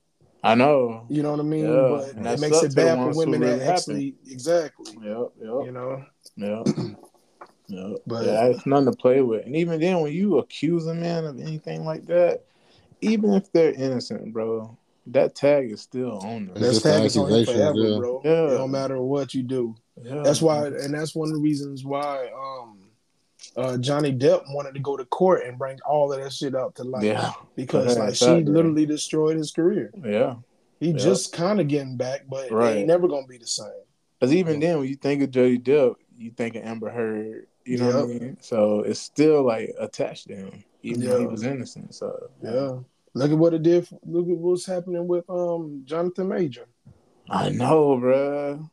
[SPEAKER 2] I know.
[SPEAKER 3] You know what I mean?
[SPEAKER 2] Yeah,
[SPEAKER 3] But
[SPEAKER 2] and
[SPEAKER 3] it
[SPEAKER 2] that
[SPEAKER 3] makes it bad for women that
[SPEAKER 2] really happen.
[SPEAKER 3] actually exactly.
[SPEAKER 2] Yep, yep.
[SPEAKER 3] You know,
[SPEAKER 2] Yeah. Yeah.
[SPEAKER 3] But-
[SPEAKER 2] yeah, it's nothing to play with. And even then when you accuse a man of anything like that, even if they're innocent, bro, that tag is still on them.
[SPEAKER 4] It's
[SPEAKER 3] that's
[SPEAKER 4] just the
[SPEAKER 3] tag is on you forever,
[SPEAKER 4] yeah.
[SPEAKER 3] bro.
[SPEAKER 2] Yeah.
[SPEAKER 3] It don't matter what you do.
[SPEAKER 2] Yeah.
[SPEAKER 3] That's why, and that's one of the reasons why um, uh, Johnny Depp wanted to go to court and bring all of that shit out to light.
[SPEAKER 2] Yeah.
[SPEAKER 3] because like she
[SPEAKER 2] exactly.
[SPEAKER 3] literally destroyed his career.
[SPEAKER 2] Yeah.
[SPEAKER 3] He
[SPEAKER 2] Yeah.
[SPEAKER 3] just kind of getting back, but it
[SPEAKER 2] Right.
[SPEAKER 3] ain't never gonna be the same.
[SPEAKER 2] Because even then, when you think of Johnny Depp, you think of Amber Heard. You know what I mean? So it's still like attached to him, even though he was innocent. So
[SPEAKER 3] Yeah. Look at what it did. Look at what's happening with um Jonathan Major.
[SPEAKER 2] I know, bro.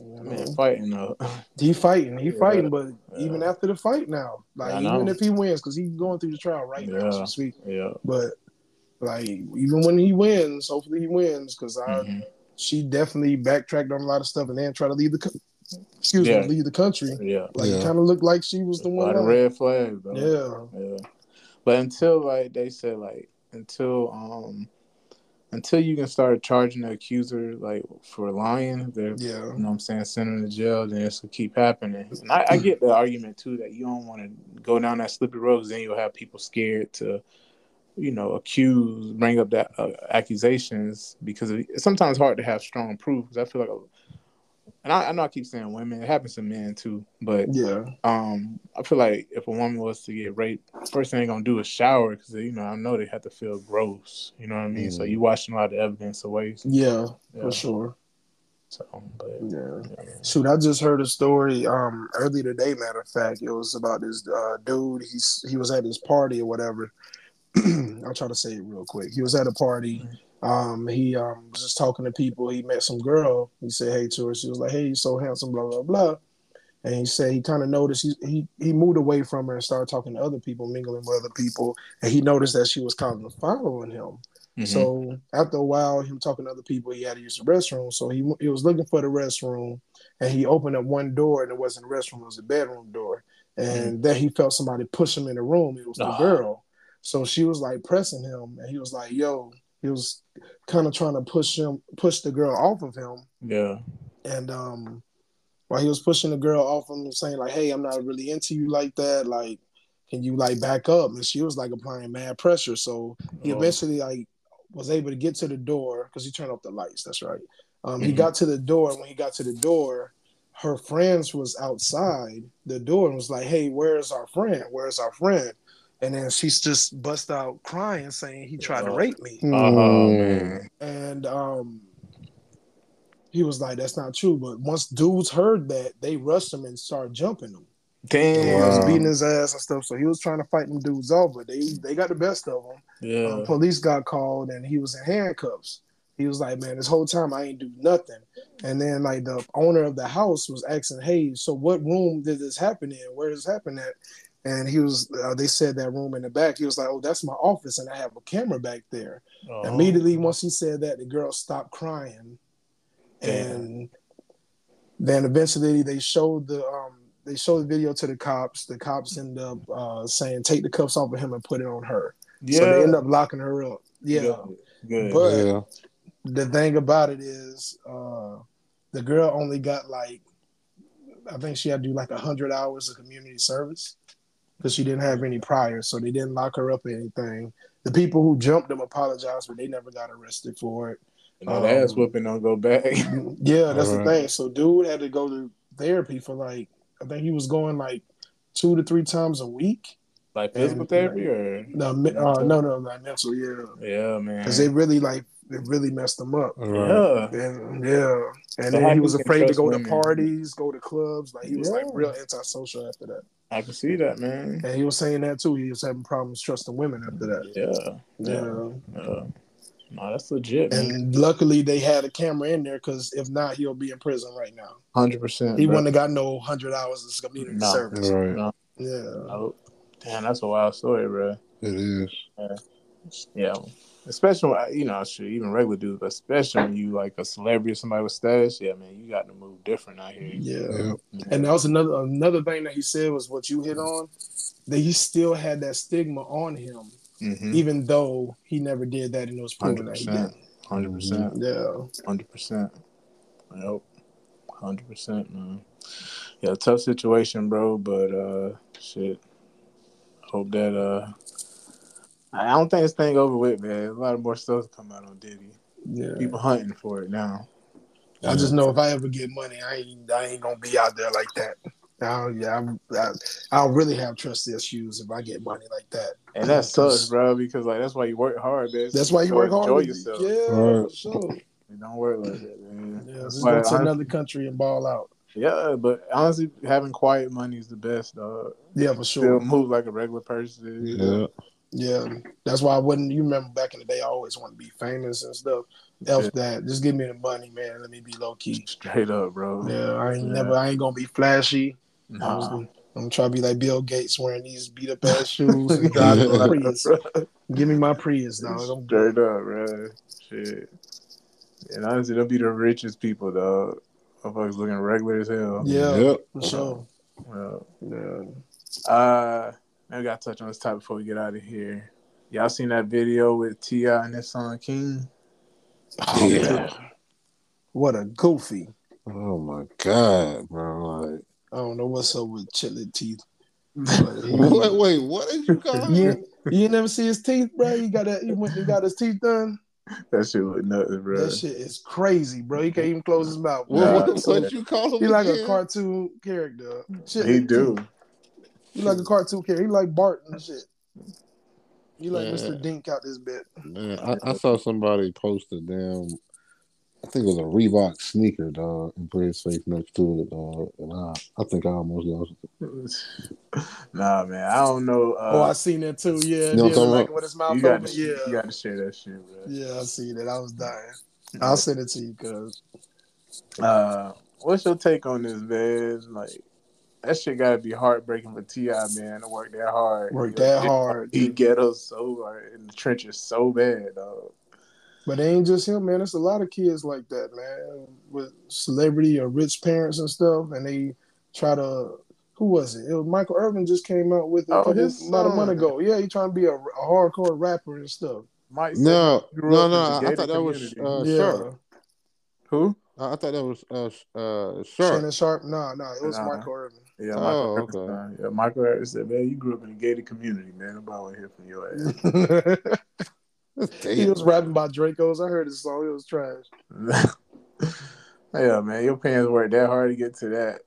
[SPEAKER 3] You know?
[SPEAKER 2] Man, fighting though.
[SPEAKER 3] He fighting, he
[SPEAKER 2] Yeah.
[SPEAKER 3] fighting, but
[SPEAKER 2] Yeah.
[SPEAKER 3] even after the fight now, like
[SPEAKER 2] I
[SPEAKER 3] even
[SPEAKER 2] know.
[SPEAKER 3] if he wins, because he's going through the trial right now,
[SPEAKER 2] Yeah.
[SPEAKER 3] so speak.
[SPEAKER 2] yeah.
[SPEAKER 3] But like even when he wins, hopefully he wins, because I
[SPEAKER 2] Mhm.
[SPEAKER 3] she definitely backtracked on a lot of stuff and then try to leave the excuse
[SPEAKER 2] Yeah.
[SPEAKER 3] me leave the country.
[SPEAKER 2] Yeah.
[SPEAKER 3] Like
[SPEAKER 4] Yeah.
[SPEAKER 3] it kind of looked like she was the one.
[SPEAKER 2] lot of
[SPEAKER 3] out.
[SPEAKER 2] red flags, though.
[SPEAKER 3] Yeah,
[SPEAKER 2] Yeah. But until like they said like until um until you can start charging the accuser like for lying, they're
[SPEAKER 3] yeah,
[SPEAKER 2] you know what I'm saying, send them to jail, then this will keep happening. And I, I get the argument too that you don't want to go down that slippery road because then you'll have people scared to, you know, accuse, bring up that uh, accusations because it's sometimes hard to have strong proof. Because I feel like, and I, I know I keep saying women, it happens to men too, but
[SPEAKER 3] yeah,
[SPEAKER 2] um, I feel like if a woman was to get raped, first thing they're gonna do is shower because you know I know they have to feel gross. You know what I mean? So
[SPEAKER 4] Mhm.
[SPEAKER 2] you watching a lot of evidence away.
[SPEAKER 3] yeah,
[SPEAKER 2] Yeah.
[SPEAKER 3] for sure.
[SPEAKER 2] So, but
[SPEAKER 3] Yeah.
[SPEAKER 2] yeah.
[SPEAKER 3] Shoot, I just heard a story um earlier today. Matter of fact, it was about this uh, dude. He's he was at his party or whatever. I'll try to say it real quick. He was at a party. Um, he um was just talking to people. He met some girl. He said hey to her. She was like, "Hey, you're so handsome." Blah blah blah. And he said he kind of noticed he, he he moved away from her and started talking to other people, mingling with other people. And he noticed that she was kind of following him.
[SPEAKER 2] Mhm.
[SPEAKER 3] So after a while, him talking to other people, he had to use the restroom. So he he was looking for the restroom, and he opened up one door, and it wasn't a restroom; it was a bedroom door. And then he felt somebody push him in the room. It was the
[SPEAKER 2] Ah.
[SPEAKER 3] girl. So she was like pressing him, and he was like, "Yo." He was kind of trying to push him, push the girl off of him,
[SPEAKER 2] yeah.
[SPEAKER 3] and um, while he was pushing the girl off of him, saying like, "Hey, I'm not really into you like that. Like, can you like back up?" And she was like applying mad pressure. So he
[SPEAKER 2] Oh.
[SPEAKER 3] eventually like was able to get to the door because he turned off the lights. That's right. Um, He
[SPEAKER 2] Mhm.
[SPEAKER 3] got to the door. and When he got to the door, her friends was outside the door and was like, "Hey, where's our friend? Where's our friend?" And then she's just bust out crying, saying he tried to
[SPEAKER 2] Oh.
[SPEAKER 3] rape me.
[SPEAKER 2] Oh
[SPEAKER 4] Mm.
[SPEAKER 2] man.
[SPEAKER 3] And um, he was like, "That's not true." But once dudes heard that, they rushed him and started jumping him.
[SPEAKER 2] Damn.
[SPEAKER 3] He was beating his ass and stuff. So he was trying to fight them dudes off, but they they got the best of him.
[SPEAKER 2] Yeah.
[SPEAKER 3] Um, police got called and he was in handcuffs. He was like, "Man, this whole time I ain't do nothing." And then like the owner of the house was asking, "Hey, so what room did this happen in? Where does this happen at?" And he was, uh, they said that room in the back. He was like, "Oh, that's my office, and I have a camera back there."
[SPEAKER 2] Oh.
[SPEAKER 3] Immediately, once he said that, the girl stopped crying, and then eventually they showed the um they showed the video to the cops. The cops end up uh, saying, "Take the cuffs off of him and put it on her."
[SPEAKER 2] Yeah.
[SPEAKER 3] So they end up locking her up. Yeah.
[SPEAKER 2] Good. Good.
[SPEAKER 3] But-
[SPEAKER 4] yeah.
[SPEAKER 3] The thing about it is, uh, the girl only got like, I think she had to do like hundred hours of community service because she didn't have any prior, so they didn't lock her up or anything. The people who jumped them apologized, but they never got arrested for it.
[SPEAKER 2] You know, the ass whooping don't go back.
[SPEAKER 3] Yeah, that's the
[SPEAKER 4] Alright.
[SPEAKER 3] thing. So dude had to go to therapy for like I think he was going like two to three times a week.
[SPEAKER 2] Like physical
[SPEAKER 3] And,
[SPEAKER 2] therapy or
[SPEAKER 3] No, uh, no, no, not mental. Yeah,
[SPEAKER 2] yeah, man.
[SPEAKER 3] because they really like it really messed him up.
[SPEAKER 2] yeah.
[SPEAKER 3] And yeah, and
[SPEAKER 2] So
[SPEAKER 3] then he was afraid to
[SPEAKER 2] trust
[SPEAKER 3] go to parties, go to clubs. Like he was like real antisocial after that.
[SPEAKER 2] I can see that, man.
[SPEAKER 3] And he was saying that too. He was having problems trusting women after that.
[SPEAKER 2] Yeah,
[SPEAKER 3] Yeah.
[SPEAKER 2] yeah. No, that's legit, man.
[SPEAKER 3] And luckily they had a camera in there because if not, he'll be in prison right now.
[SPEAKER 2] Hundred percent.
[SPEAKER 3] He wouldn't have got no hundred hours of community
[SPEAKER 2] No.
[SPEAKER 3] service.
[SPEAKER 4] Right.
[SPEAKER 2] No,
[SPEAKER 3] Yeah.
[SPEAKER 2] no. Damn, that's a wild story, bro.
[SPEAKER 4] It is.
[SPEAKER 2] Yeah, especially when, you know, shit, even regular dudes, but especially when you like a celebrity or somebody with status. Yeah, man, you got to move different out here.
[SPEAKER 3] Yeah.
[SPEAKER 4] Yeah.
[SPEAKER 3] And that was another another thing that he said was what you hit on. That he still had that stigma on him,
[SPEAKER 2] Mm-hmm.
[SPEAKER 3] even though he never did that and it was proven
[SPEAKER 2] Hundred
[SPEAKER 3] that he
[SPEAKER 2] percent.
[SPEAKER 3] did.
[SPEAKER 2] Hundred percent.
[SPEAKER 3] Yeah.
[SPEAKER 2] Hundred percent. Yep. Hundred percent, man. Yeah, tough situation, bro. But uh, shit. Hope that uh, I don't think this thing over with, man. A lot of more stuff to come out on Diddy.
[SPEAKER 3] Yeah.
[SPEAKER 2] People hunting for it now.
[SPEAKER 3] I just know if I ever get money, I ain't I ain't gonna be out there like that. I don't, yeah, I'm, I, I'll really have trust issues if I get money like that.
[SPEAKER 2] And that sucks, bro, because like that's why you work hard, man.
[SPEAKER 3] That's why you work hard.
[SPEAKER 2] Enjoy yourself.
[SPEAKER 3] Yeah,
[SPEAKER 4] Right.
[SPEAKER 3] for sure.
[SPEAKER 2] You don't work like that, man.
[SPEAKER 3] Yeah, just
[SPEAKER 2] But
[SPEAKER 3] go to another country and ball out.
[SPEAKER 2] Yeah, but honestly, having quiet money is the best, dog.
[SPEAKER 3] Yeah, for
[SPEAKER 2] Still
[SPEAKER 3] sure.
[SPEAKER 2] move like a regular person.
[SPEAKER 4] Yeah.
[SPEAKER 3] Yeah, that's why I wouldn't. You remember back in the day, I always want to be famous and stuff. F
[SPEAKER 2] Yeah.
[SPEAKER 3] that. Just give me the money, man. Let me be low key.
[SPEAKER 2] Straight up, bro.
[SPEAKER 3] Yeah, I ain't
[SPEAKER 2] Yeah.
[SPEAKER 3] never. I ain't gonna be flashy. I was
[SPEAKER 2] Nah.
[SPEAKER 3] gonna- I'm gonna try to be like Bill Gates, wearing these beat up ass shoes and driving a Prius. Give me my Prius, dog. I'm
[SPEAKER 2] Straight up, bro. Shit. And honestly, they'll be the richest people, dog. Motherfuckers looking regular as hell.
[SPEAKER 3] Yeah,
[SPEAKER 4] Yep.
[SPEAKER 3] for sure.
[SPEAKER 2] Well,
[SPEAKER 3] Yeah.
[SPEAKER 2] uh, now we gotta touch on this topic before we get out of here. Y'all seen that video with T.I. and his son King?
[SPEAKER 3] Oh,
[SPEAKER 4] Yeah.
[SPEAKER 3] man. What a goofy.
[SPEAKER 4] Oh my god, bro! Like,
[SPEAKER 3] I don't know what's up with chitlin teeth.
[SPEAKER 4] wait, wait, what did you call
[SPEAKER 3] You,
[SPEAKER 4] it?
[SPEAKER 3] you never see his teeth, bro. He got that. He went and got his teeth done.
[SPEAKER 2] That shit look nuts, bro.
[SPEAKER 3] That shit is crazy, bro. He can't even close his mouth.
[SPEAKER 4] What,
[SPEAKER 2] Nah.
[SPEAKER 4] what, what you call him?
[SPEAKER 3] He like a cartoon character. Shit,
[SPEAKER 2] He do.
[SPEAKER 3] He like a cartoon character. He like Bart and shit. He like
[SPEAKER 4] Yeah.
[SPEAKER 3] Mr. Dink out this bit.
[SPEAKER 4] Man, I, I saw somebody post a damn. I think it was a Reebok sneaker, dog, and put his face next to it, dog. And I, I think I almost lost it.
[SPEAKER 2] nah, man. I don't know. Uh,
[SPEAKER 3] oh, I seen that too. Yeah,
[SPEAKER 4] You know what I'm
[SPEAKER 3] yeah like with his mouth
[SPEAKER 2] you
[SPEAKER 3] open.
[SPEAKER 2] got
[SPEAKER 3] Yeah,
[SPEAKER 2] you got to share that shit, bro.
[SPEAKER 3] yeah, I see that. I was dying. I'll send it to you, cuz.
[SPEAKER 2] Uh, what's your take on this, man? Like, that shit gotta be heartbreaking for T.I., man, to work that hard.
[SPEAKER 3] Work
[SPEAKER 2] He-
[SPEAKER 3] that hard.
[SPEAKER 2] He ghetto so hard in the trenches so bad, dog.
[SPEAKER 3] But it ain't just him, man. It's a lot of kids like that, man, with celebrity or rich parents and stuff, and they try to. Who was it? It was Michael Irvin just came out with it
[SPEAKER 2] Oh,
[SPEAKER 3] a
[SPEAKER 2] his
[SPEAKER 3] about a month ago. Yeah, he trying to be a, a hardcore rapper and stuff.
[SPEAKER 2] Mike
[SPEAKER 4] No, no, no. I
[SPEAKER 2] gated
[SPEAKER 4] thought that was
[SPEAKER 2] community.
[SPEAKER 4] uh,
[SPEAKER 3] yeah,
[SPEAKER 4] Sharpe.
[SPEAKER 2] who?
[SPEAKER 4] I I thought that was uh, uh, Sharpe.
[SPEAKER 3] Shannon Sharpe. No, no, it was
[SPEAKER 2] Nah.
[SPEAKER 3] Michael Irvin.
[SPEAKER 2] Yeah,
[SPEAKER 4] Oh,
[SPEAKER 2] Michael. Irvin's
[SPEAKER 4] okay.
[SPEAKER 2] Yeah, Michael Irvin said, "Man, you grew up in a gated community, man. Nobody want to hear from your ass."
[SPEAKER 3] he was rapping about Dracos. I heard his song. It was trash.
[SPEAKER 2] yeah, man, your parents worked that hard to get to that.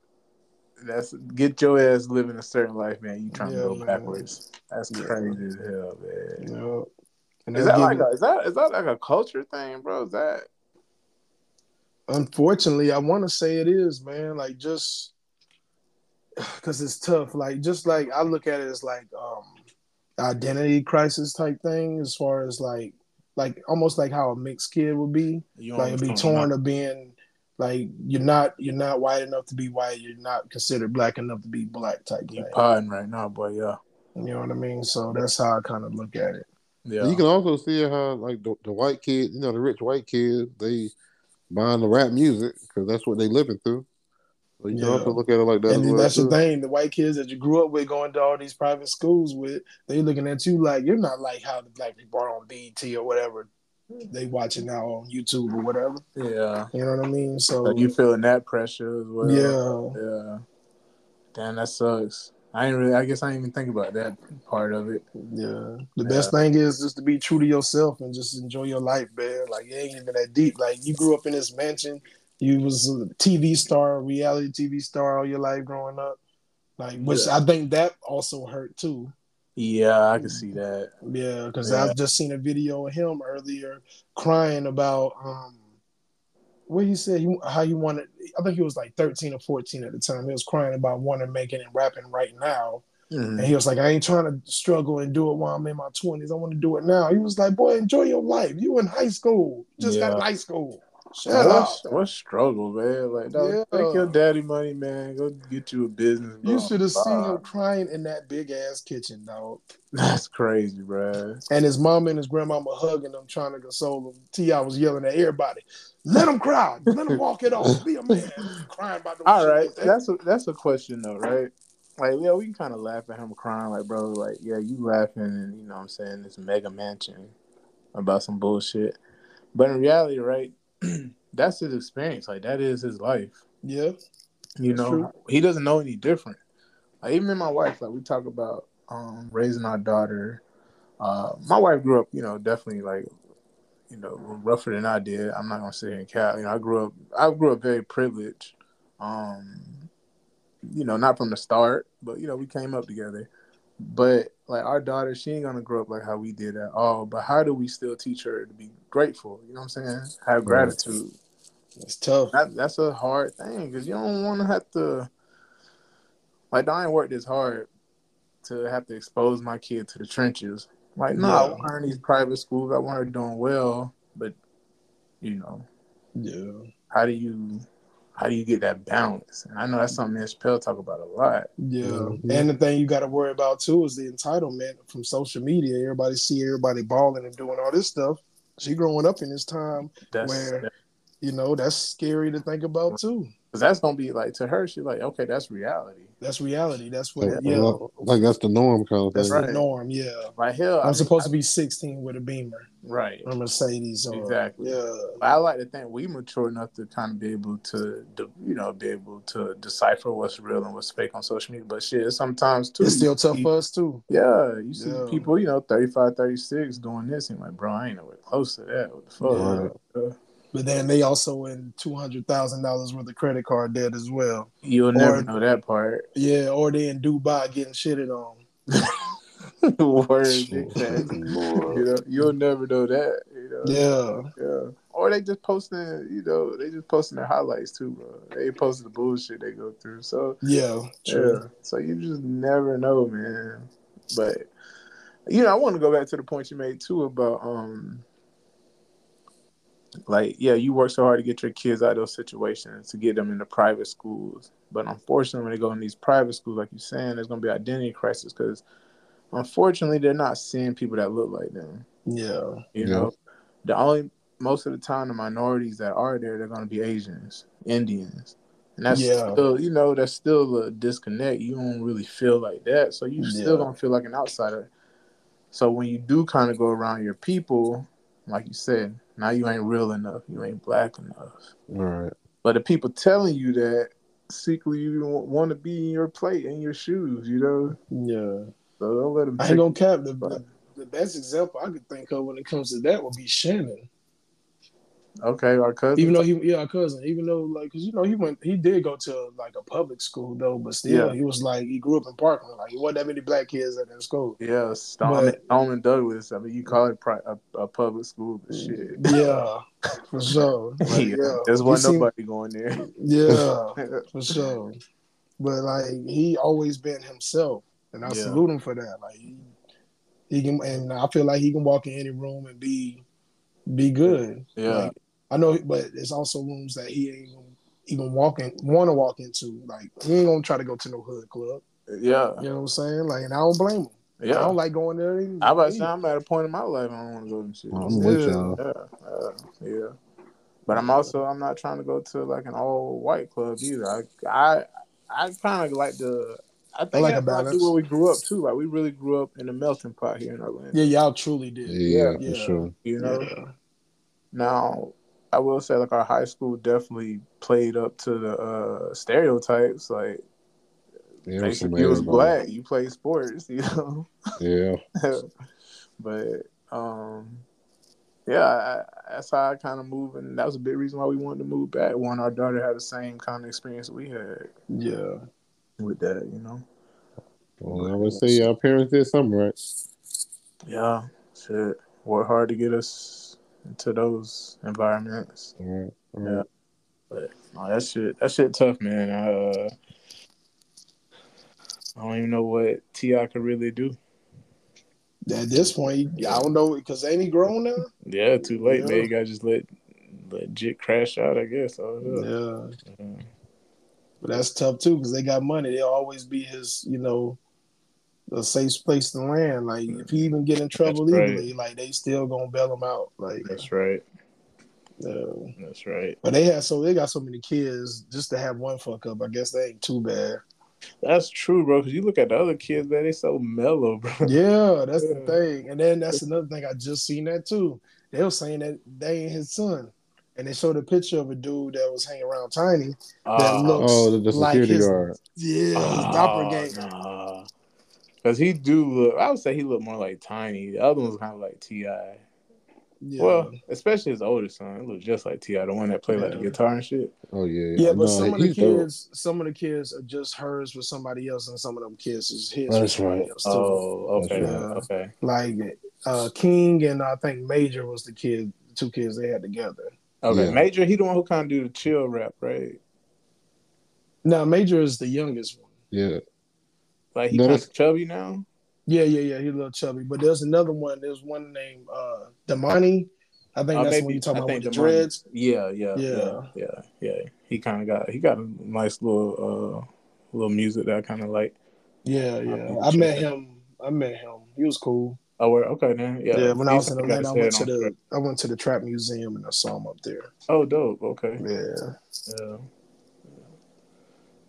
[SPEAKER 2] That's get your ass living a certain life, man. You trying
[SPEAKER 3] Yeah,
[SPEAKER 2] to go
[SPEAKER 3] man.
[SPEAKER 2] backwards. That's
[SPEAKER 3] Yeah.
[SPEAKER 2] crazy as hell, man.
[SPEAKER 3] Know, and
[SPEAKER 2] Is that like a, is that is that like a culture thing, bro? Is that
[SPEAKER 3] unfortunately, I want to say it is, man. Like just because it's tough. Like just like I look at it as like um identity crisis type thing, as far as like like almost like how a mixed kid would be.
[SPEAKER 2] you
[SPEAKER 3] Like be torn of being like you're not you're not white enough to be white. You're not considered black enough to be black type
[SPEAKER 2] You
[SPEAKER 3] thing.
[SPEAKER 2] podding right now, boy. Yeah,
[SPEAKER 3] You know what I mean? So that's how I kind of look at it.
[SPEAKER 2] yeah.
[SPEAKER 4] You can also see how like the, the white kids, you know, the rich white kids, they buying the rap music because that's what they living through. So you
[SPEAKER 3] Yeah.
[SPEAKER 4] can also look at it like that.
[SPEAKER 3] and
[SPEAKER 4] as well,
[SPEAKER 3] that's the thing. The white kids that you grew up with, going to all these private schools with, they looking at you like you're not like how the black people are on BET or whatever. They watching now on YouTube or whatever.
[SPEAKER 2] yeah.
[SPEAKER 3] You know what I mean? So
[SPEAKER 2] Like you feeling that pressure as well?
[SPEAKER 3] yeah,
[SPEAKER 2] yeah. Damn, that sucks. I ain't really. I guess I didn't even think about that part of it.
[SPEAKER 3] yeah. The best thing is just to be true to yourself and just enjoy your life, man. Like it ain't even that deep. Like you grew up in this mansion. You was a TV star, reality TV star all your life growing up. Like which
[SPEAKER 2] Yeah.
[SPEAKER 3] I think that also hurt too.
[SPEAKER 2] Yeah, I can see that.
[SPEAKER 3] Yeah, because
[SPEAKER 2] Yeah.
[SPEAKER 3] I've just seen a video of him earlier crying about um what he said he, how he wanted. I think he was like thirteen or fourteen at the time. He was crying about wanting to make it and rapping right now.
[SPEAKER 2] Mhm.
[SPEAKER 3] And he was like, I ain't trying to struggle and do it while I'm in my twenties. I want to do it now. He was like, Boy, enjoy your life. You in high school. You just got
[SPEAKER 2] Yeah.
[SPEAKER 3] in high school. Shut
[SPEAKER 2] What,
[SPEAKER 3] up.
[SPEAKER 2] what struggle, man? Like, dog,
[SPEAKER 3] Yeah.
[SPEAKER 2] take your daddy money, man. Go get you a business.
[SPEAKER 3] You should have seen him crying in that big ass kitchen, dog.
[SPEAKER 2] That's crazy, bro.
[SPEAKER 3] And his mom and his grandmama hugging him, trying to console him. T.I. was yelling at everybody, "Let him cry, let him walk it off, be a man." Crying about the
[SPEAKER 2] All right, that's a that's a question though, right? Like, yeah, we can kind of laugh at him crying, like, bro, like, yeah, you laughing, and you know, what I'm saying this mega mansion about some bullshit, but in reality, right, that's his experience. Like, that is his life.
[SPEAKER 3] yeah,
[SPEAKER 2] You know,
[SPEAKER 3] true.
[SPEAKER 2] he doesn't know any different. Like, even in my wife, like, we talk about um, raising our daughter. Uh, my wife grew up, you know, definitely like, you know, rougher than I did. I'm not gonna sit here and cap. You know, I grew up, I grew up very privileged. Um, you know, not from the start, but you know, we came up together. But like our daughter, she ain't gonna grow up like how we did at all. But how do we still teach her to be grateful? You know what I'm saying? Have gratitude
[SPEAKER 3] it's tough.
[SPEAKER 2] that that's a hard thing because you don't want to have to like I ain't worked this hard to have to expose my kid to the trenches. Like, no, I
[SPEAKER 3] Yeah.
[SPEAKER 2] want her in these private schools. I want her doing well, but you know,
[SPEAKER 3] Yeah,
[SPEAKER 2] how do you how do you get that balance? And I know that's something that Chappelle talk about a lot.
[SPEAKER 3] yeah. And the thing you got to worry about too is the entitlement from social media. Everybody see everybody balling and doing all this stuff. She growing up in this time,
[SPEAKER 2] That's
[SPEAKER 3] Where- you know, that's scary to think about too.
[SPEAKER 2] because that's gonna be like to her. She's like, okay, that's reality.
[SPEAKER 3] That's reality. That's what.
[SPEAKER 4] Like,
[SPEAKER 3] yeah,
[SPEAKER 4] like that's the norm kind of
[SPEAKER 3] that's
[SPEAKER 4] thing.
[SPEAKER 2] right.
[SPEAKER 3] the norm. Yeah,
[SPEAKER 2] right here. I
[SPEAKER 3] I'm
[SPEAKER 2] mean,
[SPEAKER 3] supposed to be 16 with a Beamer,
[SPEAKER 2] right.
[SPEAKER 3] a Mercedes, or
[SPEAKER 2] Exactly.
[SPEAKER 3] yeah,
[SPEAKER 2] I like to think we mature enough to kind of be able to, you know, be able to decipher what's real and what's fake on social media. But shit, sometimes too.
[SPEAKER 3] it's still tough
[SPEAKER 2] see-
[SPEAKER 3] for us too.
[SPEAKER 2] Yeah, you see
[SPEAKER 3] Yeah.
[SPEAKER 2] people, you know, 35, 36 doing this, and like, bro, I ain't nowhere close to that. What the fuck?
[SPEAKER 3] Yeah.
[SPEAKER 2] Uh,
[SPEAKER 3] But then they also in two hundred thousand dollars worth of credit card debt as well.
[SPEAKER 2] You'll never
[SPEAKER 3] Or-
[SPEAKER 2] know that part.
[SPEAKER 3] Yeah, or they in Dubai getting shitted on.
[SPEAKER 2] Word, big. you know, you'll never know that. You know,
[SPEAKER 3] Yeah,
[SPEAKER 2] yeah. Or they just posting, you know, they just posting their highlights too, bro. They ain't posting the bullshit they go through. So
[SPEAKER 3] yeah, true.
[SPEAKER 2] Yeah. So you just never know, man. But you know, I want to go back to the point you made too about um like yeah, you work so hard to get your kids out of those situations to get them into private schools. But unfortunately when they go in these private schools, like you're saying, there's gonna be identity crisis because unfortunately they're not seeing people that look like them.
[SPEAKER 3] Yeah,
[SPEAKER 2] You
[SPEAKER 4] Yeah.
[SPEAKER 2] know? The only most of the time the minorities that are there, they're gonna be Asians, Indians. And that's
[SPEAKER 3] Yeah.
[SPEAKER 2] still, you know, that's still a disconnect. You don't really feel like that. So you still
[SPEAKER 3] Yeah.
[SPEAKER 2] don't feel like an outsider. So when you do kind of go around your people, like you said, now you ain't real enough. You ain't black enough.
[SPEAKER 4] Right.
[SPEAKER 2] But the people telling you that secretly you want to be in your plate in your shoes, you know?
[SPEAKER 3] yeah.
[SPEAKER 2] So don't let them
[SPEAKER 3] I ain't gonna cap the, the the best example I could think of when it comes to that would be Shannon.
[SPEAKER 2] Okay, our cousin.
[SPEAKER 3] Even though he, yeah, our cousin. Even though, like, cause you know, he went, he did go to like a public school though, but still,
[SPEAKER 2] Yeah.
[SPEAKER 3] he was like, he grew up in Parkland. Like, he wasn't that many black kids at that school.
[SPEAKER 2] yeah, Stoneman, Stoneman Douglas. I mean, you call it pri- a, a public school, but mm, shit.
[SPEAKER 3] Yeah, for sure. Like,
[SPEAKER 2] yeah,
[SPEAKER 3] yeah,
[SPEAKER 2] there's
[SPEAKER 3] He
[SPEAKER 2] one
[SPEAKER 3] seemed-
[SPEAKER 2] nobody going there.
[SPEAKER 3] Yeah, for sure. But like, he always been himself, and I
[SPEAKER 2] Yeah.
[SPEAKER 3] salute him for that. Like, he, he can, and I feel like he can walk in any room and be, be good.
[SPEAKER 2] Yeah.
[SPEAKER 3] Like, I know, but there's also rooms that he ain't even walk in, want to walk into. Like, he ain't gonna try to go to no hood club.
[SPEAKER 2] yeah,
[SPEAKER 3] You know what I'm saying? Like, and I don't blame him.
[SPEAKER 2] Yeah, I
[SPEAKER 3] don't like going there. Either.
[SPEAKER 2] I about to say I'm at a point in my life I don't want to go to shit.
[SPEAKER 4] I'm with
[SPEAKER 3] Yeah.
[SPEAKER 4] y'all.
[SPEAKER 2] Yeah, uh, yeah. But I'm also I'm not trying to go to like an all white club either. I I I kind of like the. I think
[SPEAKER 3] like
[SPEAKER 2] I
[SPEAKER 3] a
[SPEAKER 2] like where we grew up too. Like we really grew up in a melting pot here in Orlando.
[SPEAKER 3] Yeah, y'all truly did.
[SPEAKER 4] Yeah,
[SPEAKER 3] Yeah.
[SPEAKER 4] for sure.
[SPEAKER 2] You know.
[SPEAKER 3] Yeah.
[SPEAKER 2] Now I will say like our high school definitely played up to the uh, stereotypes. Like
[SPEAKER 4] Yeah, some
[SPEAKER 2] basically you was black, you play sports. You know.
[SPEAKER 4] Yeah.
[SPEAKER 2] but um, yeah, I, that's how I kind of move, and that was a big reason why we wanted to move back. Want our daughter to have the same kind of experience we had
[SPEAKER 3] Yeah.
[SPEAKER 2] with that, you know.
[SPEAKER 4] Well, I would say your parents did something right.
[SPEAKER 2] Yeah, shit. Work hard to get us into those environments.
[SPEAKER 4] All right. All
[SPEAKER 2] Yeah. But no, that shit, that shit tough, man. I, uh, I don't even know what T.I. could really do.
[SPEAKER 3] At this point, I don't know because ain't he grown now?
[SPEAKER 2] Yeah, too late,
[SPEAKER 3] Yeah.
[SPEAKER 2] man. You gotta just let let Jit crash out, I guess. Oh, yeah.
[SPEAKER 3] Yeah,
[SPEAKER 2] Yeah.
[SPEAKER 3] but that's tough too because they got money. They'll always be his, you know, a safe place to land. Like if he even get in trouble
[SPEAKER 2] That's right.
[SPEAKER 3] legally, like they still gonna bail him out. Like,
[SPEAKER 2] That's right.
[SPEAKER 3] yeah.
[SPEAKER 2] That's right.
[SPEAKER 3] but they have so they got so many kids just to have one fuck up. I guess they ain't too bad.
[SPEAKER 2] That's true, bro. Because you look at the other kids, man, they so mellow, bro.
[SPEAKER 3] Yeah, that's the thing. And then that's another thing I just seen that too. They were saying that they ain't his son. And they showed a picture of a dude that was hanging around Tiny.
[SPEAKER 2] Ah,
[SPEAKER 3] looks-
[SPEAKER 4] Oh, the, the
[SPEAKER 3] Like his-
[SPEAKER 4] guard.
[SPEAKER 3] Yeah, his
[SPEAKER 2] ah,
[SPEAKER 3] doppelganger.
[SPEAKER 2] nah. Cause he do look. I would say he looked more like Tiny. The other one's kind of like T.I.
[SPEAKER 3] Yeah.
[SPEAKER 2] Well, especially his older son, it looked just like T.I, the one that played like the guitar and shit.
[SPEAKER 4] Oh yeah.
[SPEAKER 3] yeah, but
[SPEAKER 4] No,
[SPEAKER 3] some of the
[SPEAKER 4] he's dope.
[SPEAKER 3] kids, some of the kids are just hers with somebody else, and some of them kids is his.
[SPEAKER 4] That's
[SPEAKER 3] with
[SPEAKER 4] right.
[SPEAKER 3] else, too.
[SPEAKER 2] Oh, okay,
[SPEAKER 3] That's right.
[SPEAKER 2] okay.
[SPEAKER 3] Like uh, King and I think Major was the kid, two kids they had together.
[SPEAKER 2] Okay,
[SPEAKER 4] Yeah.
[SPEAKER 2] Major, he the one who kind of do the chill rap, right?
[SPEAKER 3] Now Major is the youngest one.
[SPEAKER 4] Yeah.
[SPEAKER 2] Like he
[SPEAKER 4] No,
[SPEAKER 2] kind
[SPEAKER 4] that's-
[SPEAKER 2] of chubby now.
[SPEAKER 3] Yeah, yeah, yeah. He's a little chubby. But there's another one. There's one named uh Domani. I think
[SPEAKER 2] Uh,
[SPEAKER 3] that's
[SPEAKER 2] maybe-
[SPEAKER 3] what you're talking
[SPEAKER 2] I
[SPEAKER 3] about with the dreads.
[SPEAKER 2] Yeah, yeah, yeah,
[SPEAKER 3] Yeah.
[SPEAKER 2] yeah, yeah. He kind of got he got a nice little uh little music that I kind of like.
[SPEAKER 3] Yeah, yeah.
[SPEAKER 2] it's
[SPEAKER 3] I met him. I met him. He was cool.
[SPEAKER 2] Oh, where? Okay, then. Yeah.
[SPEAKER 3] Yeah, when I was in Atlanta, I went to the
[SPEAKER 2] straight.
[SPEAKER 3] I went to the trap museum and I saw him up there.
[SPEAKER 2] Oh, dope. Okay.
[SPEAKER 3] Yeah.
[SPEAKER 2] Yeah.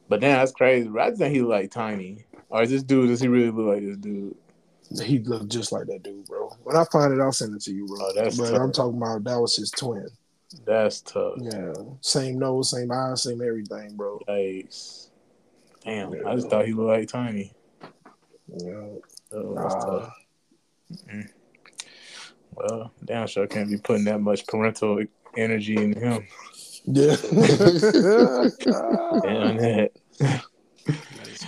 [SPEAKER 2] But then that's crazy. I think he look like Tiny. Or is this dude? Does he really look like this dude?
[SPEAKER 3] He looked just like that dude, bro. When I find it, I'll send it to you, bro.
[SPEAKER 2] Oh, that's
[SPEAKER 3] but
[SPEAKER 2] tough.
[SPEAKER 3] I'm talking about that was his twin.
[SPEAKER 2] That's tough.
[SPEAKER 3] Yeah. Same nose, same eyes, same everything, bro.
[SPEAKER 2] Yikes. Damn.
[SPEAKER 3] Yeah.
[SPEAKER 2] I just thought he looked like Tiny.
[SPEAKER 3] Yeah.
[SPEAKER 2] Oh, that's
[SPEAKER 3] Nah.
[SPEAKER 2] tough. Mm-hmm. Well, damn sure can't be putting that much parental energy in him.
[SPEAKER 3] Yeah.
[SPEAKER 2] Damn that.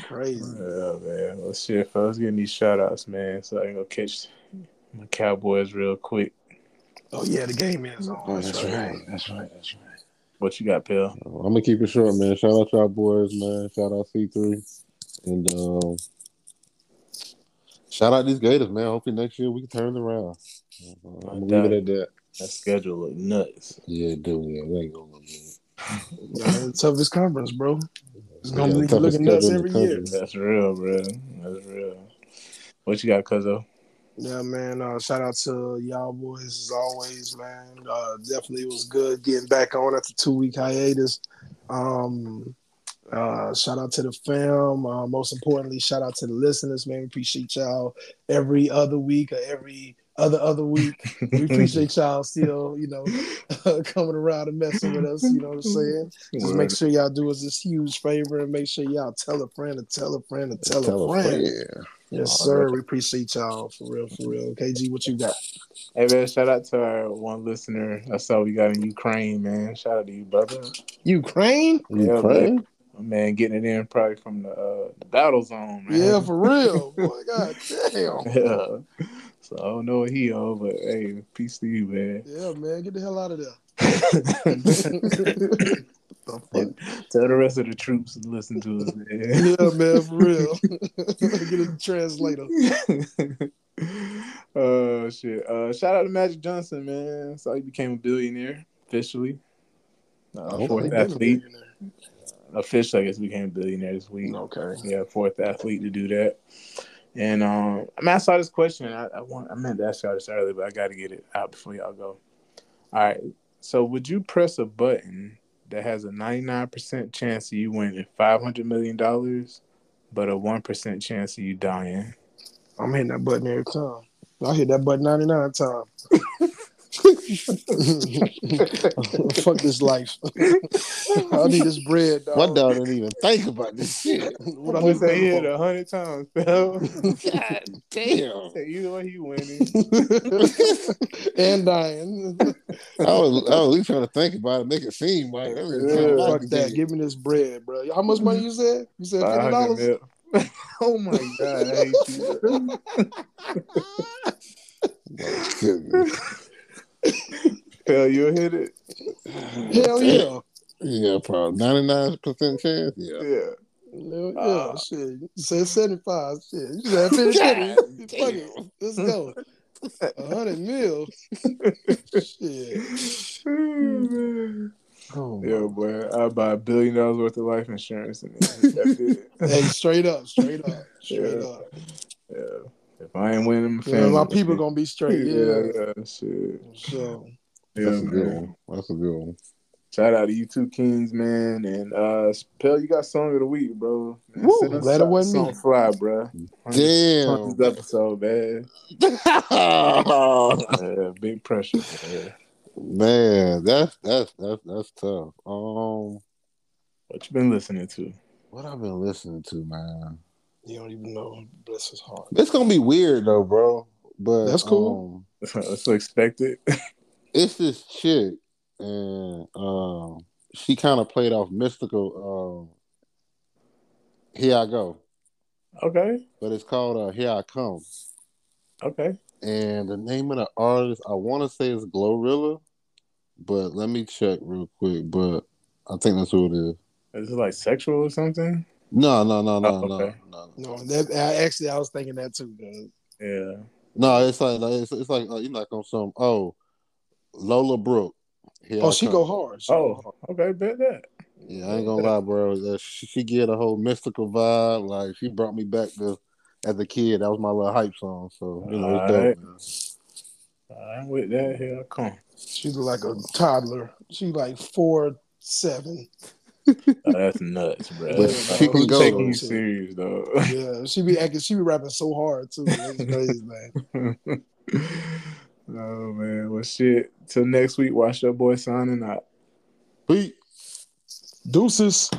[SPEAKER 3] That's crazy.
[SPEAKER 2] Yeah, man. Well, shit, fellas, getting these shout outs, man. So I can go catch my Cowboys real quick.
[SPEAKER 3] Oh yeah, the game is on.
[SPEAKER 4] Oh, that's right. That's right. That's right.
[SPEAKER 2] What you got, Pell?
[SPEAKER 4] I'm gonna keep it short, man. Shout out y'all boys, man. Shout out C3, and um, shout out these Gators, man. Hopefully next year we can turn it around. Uh, I'm gonna leave it at that.
[SPEAKER 2] That schedule look nuts.
[SPEAKER 4] Yeah, it do. Yeah, we ain't gonna look good.
[SPEAKER 3] Yeah, the toughest conference, bro. It's gonna
[SPEAKER 4] Yeah,
[SPEAKER 3] be looking nuts every year.
[SPEAKER 2] That's real, bro. That's real. What you got, Cuzzo?
[SPEAKER 3] Yeah, man. Uh, shout out to y'all boys as always, man. Uh, definitely was good getting back on after two week hiatus. Um, uh, shout out to the fam. Uh, most importantly, shout out to the listeners, man. We appreciate y'all every other week or every other other week. We appreciate y'all still, you know, coming around and messing with us. You know what I'm saying? Just make sure y'all do us this huge favor and make sure y'all tell a friend to tell a friend to tell, a friend. Yes,
[SPEAKER 2] Oh,
[SPEAKER 3] sir. We appreciate y'all for real, for real. KG, what you got?
[SPEAKER 2] Hey man, shout out to our one listener. I saw we got in Ukraine, man. Shout out to you, brother.
[SPEAKER 3] Ukraine?
[SPEAKER 2] Yeah,
[SPEAKER 4] Ukraine?
[SPEAKER 2] Man, getting it in probably from the uh, the battle zone, man.
[SPEAKER 3] Yeah, for real. Boy, God damn.
[SPEAKER 2] yeah. So I don't know what he on, but hey, peace to you, man.
[SPEAKER 3] Yeah, man, get the hell out of there.
[SPEAKER 2] Tell the rest of the troops to listen to us, man.
[SPEAKER 3] Yeah, man, for real. get a translator.
[SPEAKER 2] oh shit! Uh, shout out to Magic Johnson, man. So he became a billionaire officially. Uh, fourth
[SPEAKER 3] He a
[SPEAKER 2] athlete, officially, I guess, became a billionaire this week.
[SPEAKER 3] Okay.
[SPEAKER 2] Yeah, fourth athlete to do that. And um, I mean, I saw this question. I, I want, I meant to ask y'all this earlier, but I got to get it out before y'all go. All right. So, would you press a button that has a ninety nine percent chance of you winning five hundred million dollars, but a one percent chance of you dying?
[SPEAKER 3] I'm hitting that button every time. I hit that button 99 times. Fuck this life. I need this bread, dog.
[SPEAKER 4] My dog didn't even think about this shit.
[SPEAKER 3] What I
[SPEAKER 2] I'm
[SPEAKER 3] need
[SPEAKER 2] say he
[SPEAKER 3] that
[SPEAKER 2] hit
[SPEAKER 3] for?
[SPEAKER 2] a hundred times, pal.
[SPEAKER 4] God damn.
[SPEAKER 2] Say either way, he winning.
[SPEAKER 3] and dying.
[SPEAKER 4] I was, I was at least trying to think about it, make it seem like.
[SPEAKER 2] Yeah,
[SPEAKER 3] Fuck that.
[SPEAKER 4] it.
[SPEAKER 3] Give me this bread, bro. How much money you said? You said fifty dollars.
[SPEAKER 2] mil. Oh my god, I hate you.
[SPEAKER 4] Oh, My goodness.
[SPEAKER 2] Hell, you'll hit it.
[SPEAKER 5] Hell yeah.
[SPEAKER 4] Yeah, probably ninety nine percent chance. Yeah.
[SPEAKER 2] Yeah.
[SPEAKER 5] Hell yeah.
[SPEAKER 2] Ah.
[SPEAKER 5] shit. You said 75. Shit. You said 50
[SPEAKER 4] God
[SPEAKER 5] 50. Fuck it. Let's go. A hundred mil. Shit.
[SPEAKER 4] Oh, my
[SPEAKER 2] Yo, boy, I buy a billion dollars worth of life insurance and that's it.
[SPEAKER 5] Hey, straight up, straight up, straight
[SPEAKER 2] Yeah.
[SPEAKER 5] up.
[SPEAKER 2] Yeah. If I ain't winning, my
[SPEAKER 5] Yeah,
[SPEAKER 2] family.
[SPEAKER 5] my people gonna be straight. Yeah.
[SPEAKER 2] Yeah, yeah, shit.
[SPEAKER 5] So
[SPEAKER 2] Yeah,
[SPEAKER 4] That's a good
[SPEAKER 2] man.
[SPEAKER 4] one. That's a good one.
[SPEAKER 2] Shout out to you two kings, man. And uh Spell, you got song of the week, bro. Man,
[SPEAKER 5] Woo,
[SPEAKER 2] send us
[SPEAKER 5] glad it wasn't me.
[SPEAKER 2] fly, bro.
[SPEAKER 4] Damn.
[SPEAKER 2] This episode, man. Yeah, big pressure. Man.
[SPEAKER 4] Man, that's that's that's that's tough. Um,
[SPEAKER 2] What you been listening to?
[SPEAKER 4] what I've been listening to, man.
[SPEAKER 5] You don't even know. Bless his heart.
[SPEAKER 4] It's gonna be weird though, bro. But
[SPEAKER 5] That's cool.
[SPEAKER 4] Um,
[SPEAKER 2] That's expected.
[SPEAKER 4] it's this chick, and um, she kind of played off Mystikal. Um, here I go,
[SPEAKER 2] okay.
[SPEAKER 4] but it's called uh, Here I Come,
[SPEAKER 2] Okay.
[SPEAKER 4] and the name of the artist I want to say is Glorilla, but let me check real quick. But I think that's who it is.
[SPEAKER 2] Is it like sexual or something?
[SPEAKER 4] No, no, no, no,
[SPEAKER 2] Oh,
[SPEAKER 4] no,
[SPEAKER 2] okay.
[SPEAKER 4] no,
[SPEAKER 5] No, that I, actually I was thinking that too. Cause
[SPEAKER 2] Yeah.
[SPEAKER 4] no. It's like it's, it's like uh, you know, like on some oh Lola Brooke. Here
[SPEAKER 5] oh,
[SPEAKER 4] I
[SPEAKER 5] she
[SPEAKER 4] come.
[SPEAKER 5] go hard. She go
[SPEAKER 2] Oh, okay. Bet that.
[SPEAKER 4] Yeah, I ain't gonna lie, bro. She, she get a whole Mystikal vibe. Like she brought me back to as a kid. That was my little hype song. So you know, it's
[SPEAKER 2] Alright.
[SPEAKER 4] dope. man.
[SPEAKER 2] I'm with that. Here I come.
[SPEAKER 5] She look like a toddler. She like four seven.
[SPEAKER 2] Oh, that's nuts, bro.
[SPEAKER 4] But she can
[SPEAKER 2] I'm
[SPEAKER 4] go,
[SPEAKER 2] taking
[SPEAKER 4] though.
[SPEAKER 2] you serious, though.
[SPEAKER 5] Yeah, she be acting. She be rapping so hard too. It's crazy, man.
[SPEAKER 2] oh man, well shit. Till next week, watch your boy signing out.
[SPEAKER 4] Peace.
[SPEAKER 5] Deuces.